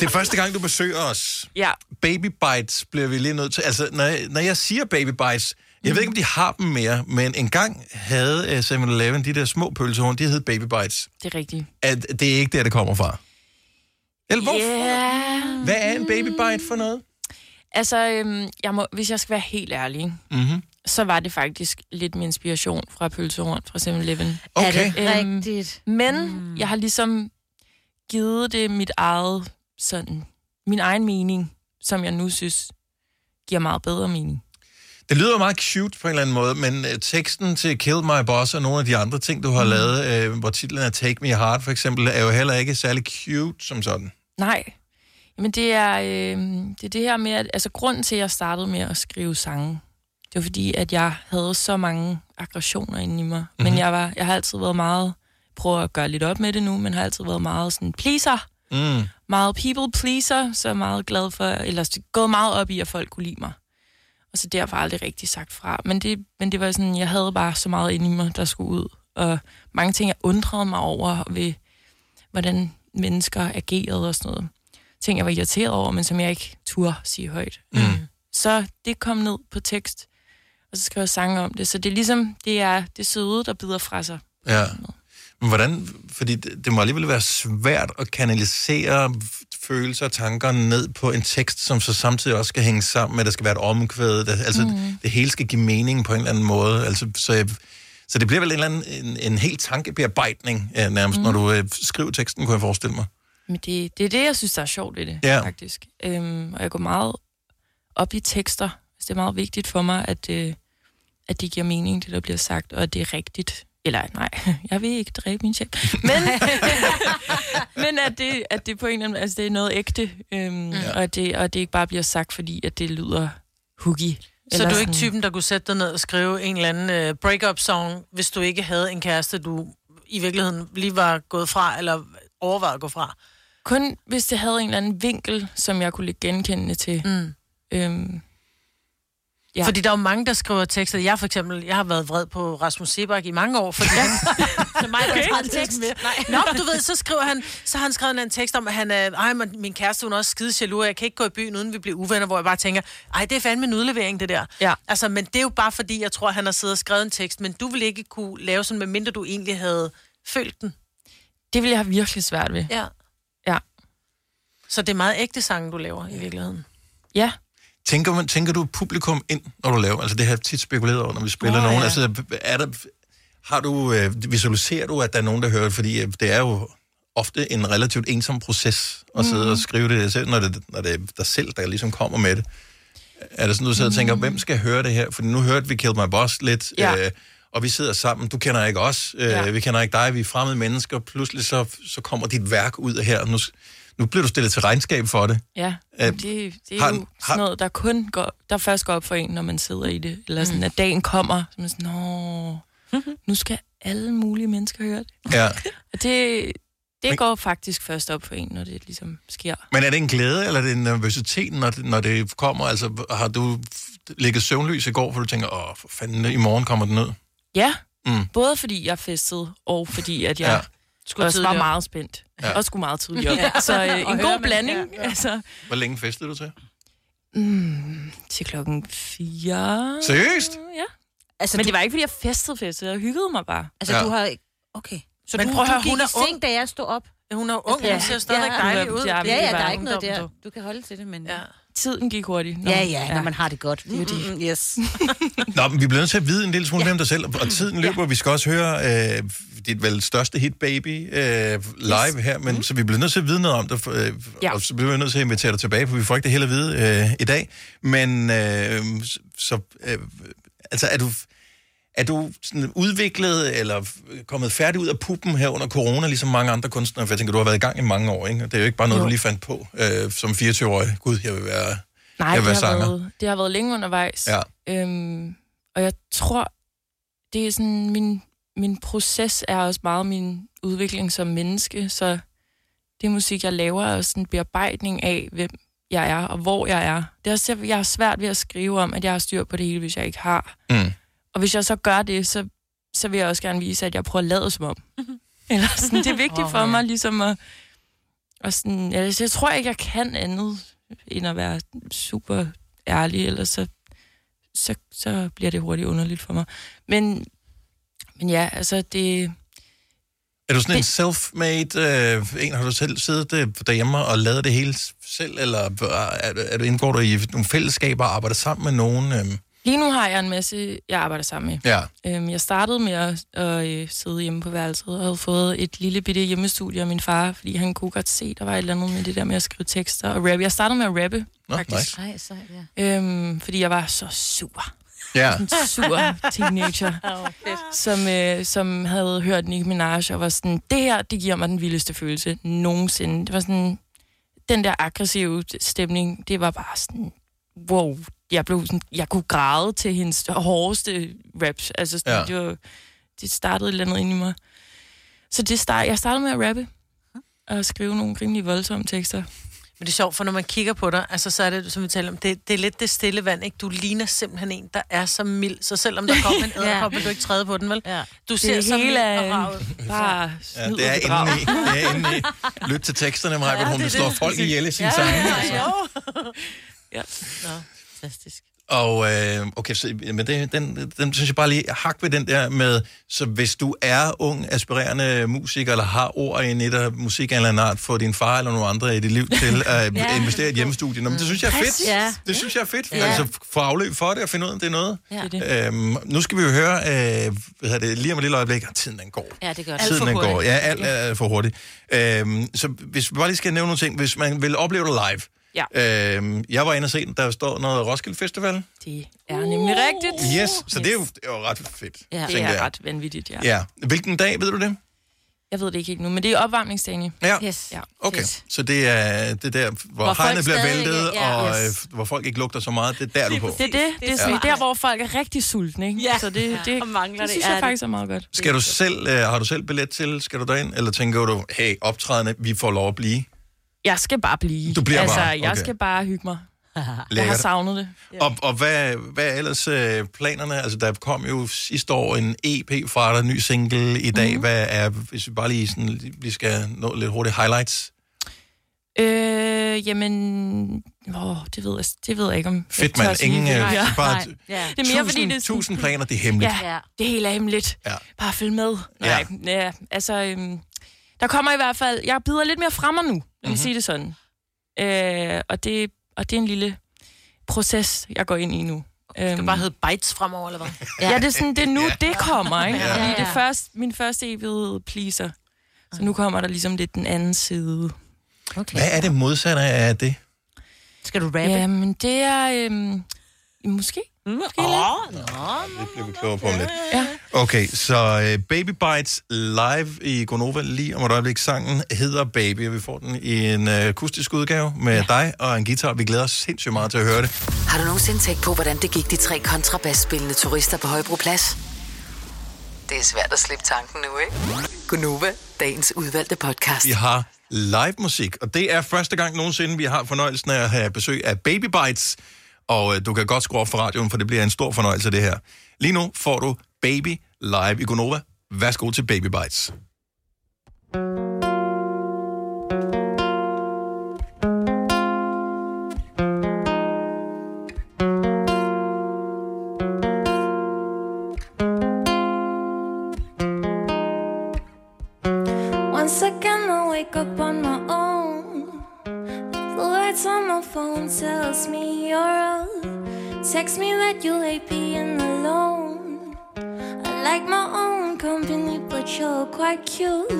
Speaker 1: det er første gang, du besøger os.
Speaker 28: Ja.
Speaker 1: Baby bites bliver vi lige nødt til. Altså, når jeg, når jeg siger baby bites, jeg ved ikke, om de har dem mere, men engang havde uh, 7-Eleven de der små pølsehorn, de hed baby bites.
Speaker 28: Det er rigtigt.
Speaker 1: At det er ikke der, det kommer fra. Eller hvor?
Speaker 28: Yeah.
Speaker 1: Hvad er en baby bite for noget?
Speaker 28: Altså, øhm, jeg må, hvis jeg skal være helt ærlig,
Speaker 1: Mm-hmm.
Speaker 28: Så var det faktisk lidt min inspiration fra pølsehorn fra 7-Eleven.
Speaker 1: Okay.
Speaker 2: Er det rigtigt?
Speaker 28: Men mm. jeg har ligesom givet det mit eget, sådan, min egen mening, som jeg nu synes giver meget bedre mening.
Speaker 1: Det lyder meget cute på en eller anden måde, men uh, teksten til Kill My Boss og nogle af de andre ting, du har mm. lavet, uh, hvor titlen er Take Me Heart for eksempel, er jo heller ikke særlig cute som sådan.
Speaker 28: Nej, men det er, øh, det er det her med, at altså, grunden til, at jeg startede med at skrive sange, det var fordi, at jeg havde så mange aggressioner inde i mig. Mm-hmm. Men jeg, var, jeg har altid været meget, prøver at gøre lidt op med det nu, men har altid været meget sådan pleaser.
Speaker 1: Mm.
Speaker 28: Meget people pleaser, så meget glad for, eller gået meget op i, at folk kunne lide mig. Og så derfor aldrig rigtig sagt fra. Men det, men det var sådan, jeg havde bare så meget inde i mig, der skulle ud. Og mange ting, jeg undrede mig over ved, hvordan mennesker agerede og sådan noget. Ting, jeg var irriteret over, men som jeg ikke turde sige højt.
Speaker 1: Mm.
Speaker 28: Så det kom ned på tekst, og så skrev jeg sange om det. Så det er ligesom, det er det søde, der bider fra sig.
Speaker 1: Ja. Men hvordan, fordi det, det må alligevel være svært at kanalisere følelser og tanker ned på en tekst, som så samtidig også skal hænge sammen med, at der skal være et omkvæd, der, altså mm. det, det hele skal give mening på en eller anden måde. Altså, så, jeg, så det bliver vel en, eller anden, en, en helt tankebearbejdning nærmest, mm. når du øh, skriver teksten, kunne jeg forestille mig.
Speaker 28: Men det, det er det, jeg synes, der er sjovt ved det,
Speaker 1: Ja.
Speaker 28: faktisk. Øhm, og jeg går meget op i tekster. Det er meget vigtigt for mig, at, øh, at det giver mening, det der bliver sagt, og at det er rigtigt. Eller nej, jeg vil ikke dræbe min chef. Men, men at, det, at det på en eller anden altså det er noget ægte, øhm, ja. og, at det, og at det ikke bare bliver sagt, fordi at det lyder hooky.
Speaker 3: Så du er ikke typen, der kunne sætte dig ned og skrive en eller anden uh, break-up-song, hvis du ikke havde en kæreste, du i virkeligheden lige var gået fra, eller overvejet at gå fra?
Speaker 28: Kun hvis det havde en eller anden vinkel, som jeg kunne lægge genkendende til.
Speaker 3: Mm.
Speaker 28: Øhm,
Speaker 3: Ja. Fordi der er jo mange, der skriver tekster. Jeg for eksempel, jeg har været vred på Rasmus Sebak i mange år, fordi han...
Speaker 2: Så mig, der har en tekst.
Speaker 3: Nej. Nå, du ved, så skriver han, så har han skrevet en tekst om, at han er, ej, min kæreste, hun er også skide jaloux, jeg kan ikke gå i byen, uden vi bliver uvenner, hvor jeg bare tænker, ej, det er fandme en udlevering, det der.
Speaker 28: Ja.
Speaker 3: Altså, men det er jo bare fordi, jeg tror, han har siddet og skrevet en tekst, men du vil ikke kunne lave sådan, medmindre du egentlig havde følt den.
Speaker 28: Det vil jeg have virkelig svært ved.
Speaker 3: Ja.
Speaker 28: Ja.
Speaker 3: Så det er meget ægte sange, du laver i virkeligheden.
Speaker 28: Ja.
Speaker 1: Tænker, man, tænker du publikum ind, når du laver? Altså det har jeg tit spekuleret over, når vi spiller oh, nogen.
Speaker 3: ja.
Speaker 1: Altså, er der, har du, øh, visualiserer du, at der er nogen, der hører? Fordi øh, det er jo ofte en relativt ensom proces at sidde
Speaker 3: Mhm.
Speaker 1: og skrive det selv, når det, når det er dig selv, der ligesom kommer med det. Er det sådan, du sidder og tænker, hvem skal høre det her? For nu hørte vi Kill My Boss lidt,
Speaker 28: Ja.
Speaker 1: øh, og vi sidder sammen. Du kender ikke os, øh,
Speaker 28: Ja.
Speaker 1: vi kender ikke dig, vi er fremmede mennesker. Pludselig så, så kommer dit værk ud af her. Nu, nu bliver du stillet til regnskab for det.
Speaker 28: Ja,
Speaker 1: Øh,
Speaker 28: det, det er
Speaker 1: har-
Speaker 28: jo sådan noget, der kun går, der først går op for en, når man sidder i det. Eller sådan, at dagen kommer, så man sådan, Nå, nu skal alle mulige mennesker høre det.
Speaker 1: Ja.
Speaker 28: Og det, det går faktisk først op for en, når det ligesom sker.
Speaker 1: Men er det en glæde, eller er det en nervøsitet, når det, når det kommer? Altså, har du ligget søvnløs i går, for du tænker, åh, for fanden, i morgen kommer den ud?
Speaker 28: Ja,
Speaker 1: Mm.
Speaker 28: både fordi jeg festede, og fordi at jeg
Speaker 1: Ja.
Speaker 3: Skulle
Speaker 28: også var meget spændt.
Speaker 1: Ja.
Speaker 28: Også skulle meget tidligere.
Speaker 3: Ja.
Speaker 28: Så øh, en god blanding.
Speaker 3: ja.
Speaker 28: Altså,
Speaker 1: Hvor længe festede du til?
Speaker 28: mm, til klokken fire.
Speaker 1: Seriøst?
Speaker 28: Ja.
Speaker 2: Altså,
Speaker 28: Men
Speaker 2: du-
Speaker 28: det var ikke, fordi jeg festede festede. Jeg hyggede mig bare.
Speaker 2: Altså,
Speaker 1: Ja.
Speaker 2: du har... Okay. Så
Speaker 3: Men
Speaker 2: du,
Speaker 3: prøv at
Speaker 2: du
Speaker 3: høre,
Speaker 2: gik
Speaker 3: hun er ung.
Speaker 2: seng, da jeg stod op?
Speaker 3: Hun er jo ung,
Speaker 2: Ja.
Speaker 3: hun ser stadig
Speaker 2: Ja.
Speaker 3: dejlig ud.
Speaker 28: Ja,
Speaker 2: Ja,
Speaker 28: er
Speaker 2: der er ikke noget der.
Speaker 3: du.
Speaker 2: Du kan holde til det, men...
Speaker 3: Ja.
Speaker 28: Tiden gik hurtigt. Nå,
Speaker 2: Ja, ja, når man har det godt.
Speaker 28: Det er det.
Speaker 2: Mm, yes.
Speaker 1: Nå, men vi bliver nødt til at vide en lille smule ja. om dig selv, og tiden løber. Vi skal også høre øh, dit vel største hit, Baby, øh, live yes. her, men mm. så vi bliver nødt til at vide noget om det, øh,
Speaker 28: Ja.
Speaker 1: og så bliver vi nødt til at invitere dig tilbage, for vi får ikke det hele at vide øh, i dag. Men øh, så, øh, altså er du... Er du sådan udviklet eller kommet færdig ud af puppen her under corona, ligesom mange andre kunstnere? For jeg tænker, du har været i gang i mange år, ikke? Og Det er jo ikke bare noget,
Speaker 28: Jo.
Speaker 1: du lige fandt på øh, som 24-årig. Gud, jeg vil være,
Speaker 28: Nej,
Speaker 1: jeg vil
Speaker 28: det
Speaker 1: være
Speaker 28: har,
Speaker 1: sanger.
Speaker 28: været, det har været længe undervejs.
Speaker 1: Ja.
Speaker 28: Øhm, og jeg tror, det er sådan, min, min proces er også meget min udvikling som menneske, så det musik, jeg laver, er også en bearbejdning af, hvem jeg er og hvor jeg er. Det er også, jeg har svært ved at skrive om, at jeg har styr på det hele, hvis jeg ikke har.
Speaker 1: Mm.
Speaker 28: Og hvis jeg så gør det, så, så vil jeg også gerne vise, at jeg prøver at lade som om. Eller sådan, det er vigtigt for mig ligesom at... Og sådan, altså, jeg tror ikke, jeg kan andet end at være super ærlig, eller så, så, så bliver det hurtigt underligt for mig. Men, men ja, altså det...
Speaker 1: Er du sådan en self-made øh, en? Har du selv siddet øh, derhjemme og lavet det hele selv, eller er, er du, indgår du i nogle fællesskaber og arbejder sammen med nogen? Øh?
Speaker 28: Lige nu har jeg en masse, jeg arbejder sammen med.
Speaker 1: Ja.
Speaker 28: Øhm, jeg startede med at, at øh, sidde hjemme på værelset og havde fået et lille bitte hjemmestudie af min far, fordi han kunne godt se, der var et eller andet med det der med at skrive tekster og rappe. Jeg startede med at rappe,
Speaker 1: Nå,
Speaker 28: faktisk.
Speaker 1: nice.
Speaker 2: Nej, så, ja.
Speaker 28: Øhm, fordi jeg var så sur.
Speaker 1: Ja.
Speaker 28: En sur teenager, som, øh, som havde hørt Nicki Minaj og var sådan, det her, det giver mig den vildeste følelse nogensinde. Det var sådan, den der aggressive stemning, det var bare sådan, wow. Jeg, blev sådan, jeg kunne græde til hendes hårdeste raps. Altså, sådan,
Speaker 1: Ja.
Speaker 28: det, var, det startede et eller andet ind i mig. Så det start, jeg startede med at rappe og skrive nogle rimelig voldsomme tekster.
Speaker 3: Men det er sjovt, for når man kigger på dig, altså så er det, som vi taler om, det, det er lidt det stille vand, ikke? Du ligner simpelthen en, der er så mild, så selvom der kommer en æderkop, vil du ikke træde på den, vel?
Speaker 2: Ja.
Speaker 3: Du
Speaker 28: Det
Speaker 3: ser så
Speaker 28: hele
Speaker 3: mild og ud.
Speaker 28: Bare
Speaker 1: Ja, det er
Speaker 28: og bedrag.
Speaker 1: inde i. Det er inde i. Lyt til teksterne, Maja, ja, hun
Speaker 3: det er
Speaker 1: slår
Speaker 3: det.
Speaker 1: folk ihjel i sin
Speaker 3: Ja,
Speaker 1: sange.
Speaker 3: ja,
Speaker 1: Altså.
Speaker 3: jo.
Speaker 28: Ja.
Speaker 3: Nå, fantastisk.
Speaker 1: Og øh, okay, så, men det, den, den synes jeg bare lige hak ved den der med, så hvis du er ung, aspirerende musiker, eller har ord i net af musik af en eller anden art, få din far eller nogle andre i dit liv til at
Speaker 2: Ja.
Speaker 1: investere i et hjemmestudie. Nå, men det synes jeg er fedt.
Speaker 2: Ja.
Speaker 1: Det synes jeg er fedt.
Speaker 2: Ja.
Speaker 1: Altså, få afløb for det og finde ud af, om det er noget.
Speaker 2: Ja.
Speaker 1: Øhm, nu skal vi jo høre, øh, hvad det, lige om et lille øjeblik, og tiden den går.
Speaker 2: Ja, det gør det.
Speaker 1: Tiden den går. Ja, alt er for hurtigt. Øhm, så hvis vi bare lige skal nævne nogle ting. Hvis man vil opleve det live.
Speaker 28: Ja.
Speaker 1: Øhm, jeg var inde og se den, der står noget Roskilde Festival.
Speaker 28: Det er nemlig rigtigt.
Speaker 1: Yes, så det er jo, det er jo ret fedt.
Speaker 2: Ja.
Speaker 28: Det er
Speaker 1: jeg.
Speaker 28: ret vanvittigt, ja.
Speaker 1: Ja. Hvilken dag, ved du det?
Speaker 28: Jeg ved det ikke helt nu, men det er opvarmningsdagen.
Speaker 1: Ja.
Speaker 2: Yes.
Speaker 28: Ja.
Speaker 1: Okay,
Speaker 2: Fedt.
Speaker 1: så det er det der, hvor,
Speaker 2: Hvor
Speaker 1: hegnet bliver væltet,
Speaker 2: ja,
Speaker 1: og
Speaker 2: yes.
Speaker 1: øh, hvor folk ikke lugter så meget, det er der, du er på.
Speaker 28: Det er det. Det er sådan,
Speaker 2: smart.
Speaker 28: der, hvor folk er rigtig sultne, ikke?
Speaker 2: Ja.
Speaker 28: Så det, det,
Speaker 2: Og mangler
Speaker 28: det
Speaker 2: det.
Speaker 28: synes
Speaker 2: Ja,
Speaker 28: jeg
Speaker 2: det-
Speaker 28: faktisk er meget godt.
Speaker 1: Skal du selv, øh, har du selv billet til, skal du derind, eller tænker du, hey, optrædende, vi får lov at blive?
Speaker 28: Jeg skal bare blive.
Speaker 1: Du bliver
Speaker 28: altså,
Speaker 1: bare?
Speaker 28: jeg
Speaker 1: Okay.
Speaker 28: skal bare hygge mig.
Speaker 2: Jeg har
Speaker 1: Lækkert.
Speaker 2: savnet det.
Speaker 1: Og, og hvad, hvad er ellers øh, planerne? Altså, der kom jo sidste år en EP fra dig, en ny single i dag. Mm. Hvad er, hvis vi bare lige sådan, vi skal nå lidt hurtigt highlights?
Speaker 2: Øh, jamen, åh, det, ved jeg, det ved jeg ikke, om
Speaker 1: Fedt,
Speaker 2: jeg
Speaker 1: mand. Ingen, øh,
Speaker 2: Ja.
Speaker 1: bare
Speaker 2: Nej.
Speaker 1: Ja.
Speaker 2: Det er mere, fordi det er sådan-
Speaker 1: tusind planer, det er hemmeligt.
Speaker 2: Ja, det hele er hemmeligt.
Speaker 1: Ja.
Speaker 2: Bare følg med. Nej, ja. ja altså, øhm, der kommer i hvert fald... Jeg bider lidt mere frem nu, lad mig
Speaker 1: Mhm.
Speaker 2: mm-hmm. sige det sådan. Øh, og, det, og det er en lille proces, jeg går ind i nu. Øhm,
Speaker 3: Det bare hedde Bites fremover, eller hvad?
Speaker 2: Ja, det er, sådan, det er nu, det kommer, ikke?
Speaker 3: Ja.
Speaker 2: Fordi det er først, min første EP hed Pleaser. Så nu kommer der ligesom lidt den anden side.
Speaker 29: Okay.
Speaker 1: Hvad er det modsatte af det?
Speaker 29: Skal du rappe?
Speaker 2: Jamen, det er... Øhm, måske.
Speaker 29: Åh,
Speaker 2: lidt.
Speaker 1: Det bliver vi klogere på om lidt.
Speaker 2: Ja.
Speaker 1: Okay, så uh, Baby Bites live i Gonova lige om et øjeblik. Sangen hedder Baby, og vi får den i en uh, akustisk udgave med ja. dig og en guitar. Vi glæder os sindssygt meget til at høre det.
Speaker 26: Har du nogensinde tænkt på, hvordan det gik de tre kontrabasspillende turister på Højbroplads? Det er svært at slippe tanken nu, ikke? Gunova, dagens udvalgte podcast.
Speaker 1: Vi har live musik, og det er første gang nogensinde, vi har fornøjelsen af at have besøg af Baby Bites. Og øh, du kan godt skrue op for radioen, for det bliver en stor fornøjelse, det her. Lige nu får du Baby live i Gonova. Værsgo til Baby Bites.
Speaker 28: Cute.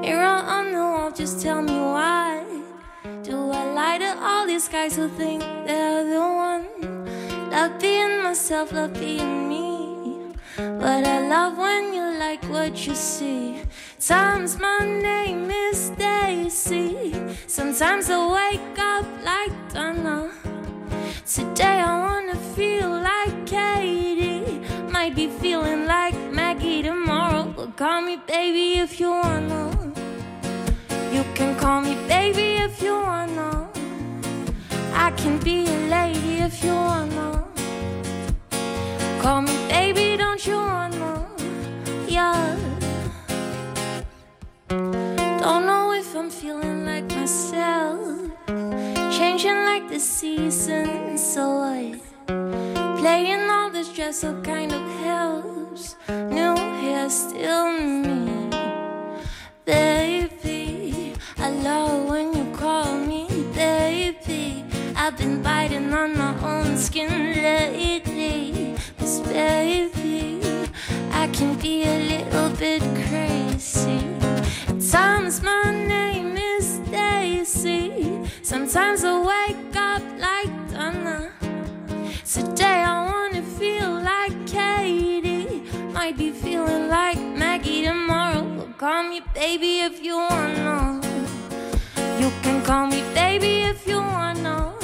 Speaker 28: Mirror on the wall, just tell me why. Do I lie to all these guys who think they're the one? Love being myself, love being me. But I love when you like what you see. Times my name is Daisy. Sometimes I wake up like Donna. Today I wanna feel like Katie. Might be feeling like Maggie. But call me baby if you wanna. You can call me baby if you wanna. I can be a lady if you wanna. Call me baby, don't you wanna? Yeah. Don't know if I'm feeling like myself. Changing like the seasons, so what? Playing all this dress up kind of New hair, still me. Baby, I love when you call me baby. I've been biting on my own skin lately. Cause baby, I can be a little bit crazy. At times my name is Daisy. Sometimes I wake up like Donna. Today I Katie. Might be feeling like Maggie tomorrow. Call me baby if you wanna. You can call me baby if you wanna.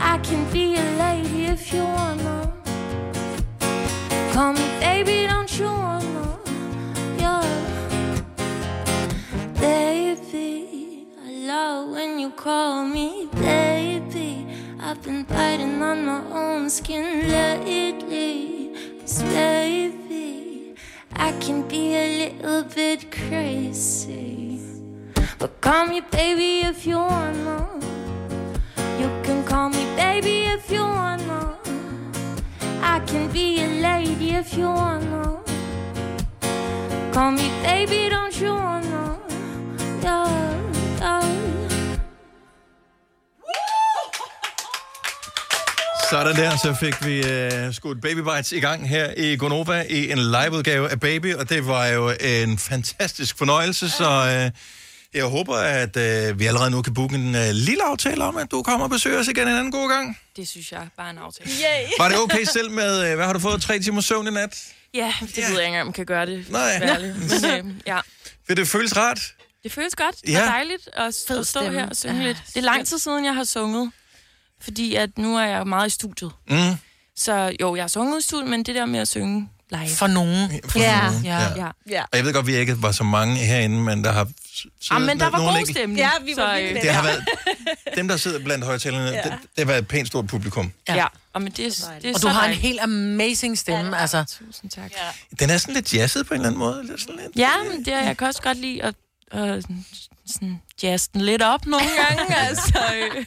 Speaker 28: I can be a lady if you wanna. Call me baby, don't you wanna? Yeah. Baby, I love when you call me baby. I've been biting on my own skin lately. Baby, I can be a little bit crazy. But call me baby if you wanna. You can call me baby if you wanna. I can be a lady if you wanna. Call me baby, don't you wanna? Yeah.
Speaker 1: Sådan der, så fik vi uh, skudt Baby Bites i gang her i Gonova i en liveudgave af Baby, og det var jo en fantastisk fornøjelse, så uh, jeg håber, at uh, vi allerede nu kan booke en uh, lille aftale om, at du kommer og besøger os igen en anden god gang.
Speaker 2: Det synes jeg bare er en aftale.
Speaker 29: Yay!
Speaker 1: Var det okay selv med, uh, hvad har du fået, tre timer søvn i nat?
Speaker 2: Ja, det ved jeg ikke engang, om man kan gøre det.
Speaker 1: Nej.
Speaker 2: Værligt. Men øh, ja,
Speaker 1: Vil det føles rart?
Speaker 2: det føles godt
Speaker 1: Ja.
Speaker 2: og dejligt at, at stå
Speaker 29: stemme.
Speaker 2: her og synge
Speaker 29: Ja,
Speaker 2: lidt. Det er lang tid siden, jeg har sunget, fordi at nu er jeg meget i studiet.
Speaker 1: Mm.
Speaker 2: Så jo, jeg har sunget i studiet, men det der med at synge
Speaker 28: live.
Speaker 3: For nogen.
Speaker 1: For nogen,
Speaker 3: ja.
Speaker 1: ja.
Speaker 3: ja.
Speaker 1: Og jeg ved godt, vi ikke var så mange herinde, men der har
Speaker 3: Ah, men der var god
Speaker 1: enkelt-
Speaker 3: stemning.
Speaker 2: Ja, vi var
Speaker 3: Så, øh,
Speaker 1: Det har været, dem, der sidder blandt højtalerne,
Speaker 3: Ja.
Speaker 1: ja. det, det har været et pænt stort publikum.
Speaker 28: Ja. ja. Og, men det, er, det er
Speaker 3: Og du har en helt amazing stemme, altså.
Speaker 28: Tusind tak.
Speaker 1: Den er sådan lidt jazzet på en eller anden måde. Lidt sådan lidt.
Speaker 28: Ja, men det, jeg kan også godt lide at, at sådan jazz den lidt op nogle gange. altså, øh.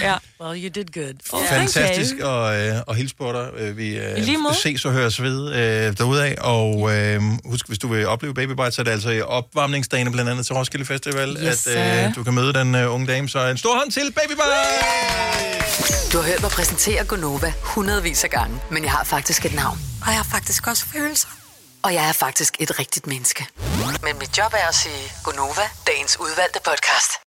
Speaker 28: ja.
Speaker 3: Well, you did good.
Speaker 28: Oh,
Speaker 1: Fantastisk og, øh, og hilse på dig. Øh, Vi øh, ses og høres ved øh, derudaf. Og øh, husk, hvis du vil opleve Baby Bites, så er det altså i opvarmningsdagene, blandt andet til Roskilde Festival,
Speaker 26: Yes,
Speaker 1: at øh, du kan møde den øh, unge dame. Så en stor hånd til Baby Bites!
Speaker 26: Du har hørt mig præsentere Gonova hundredvis af gange, men jeg har faktisk et navn. Og jeg har faktisk også følelser. Og jeg er faktisk et rigtigt menneske. Men mit job er at sige Gonova, dagens udvalgte podcast.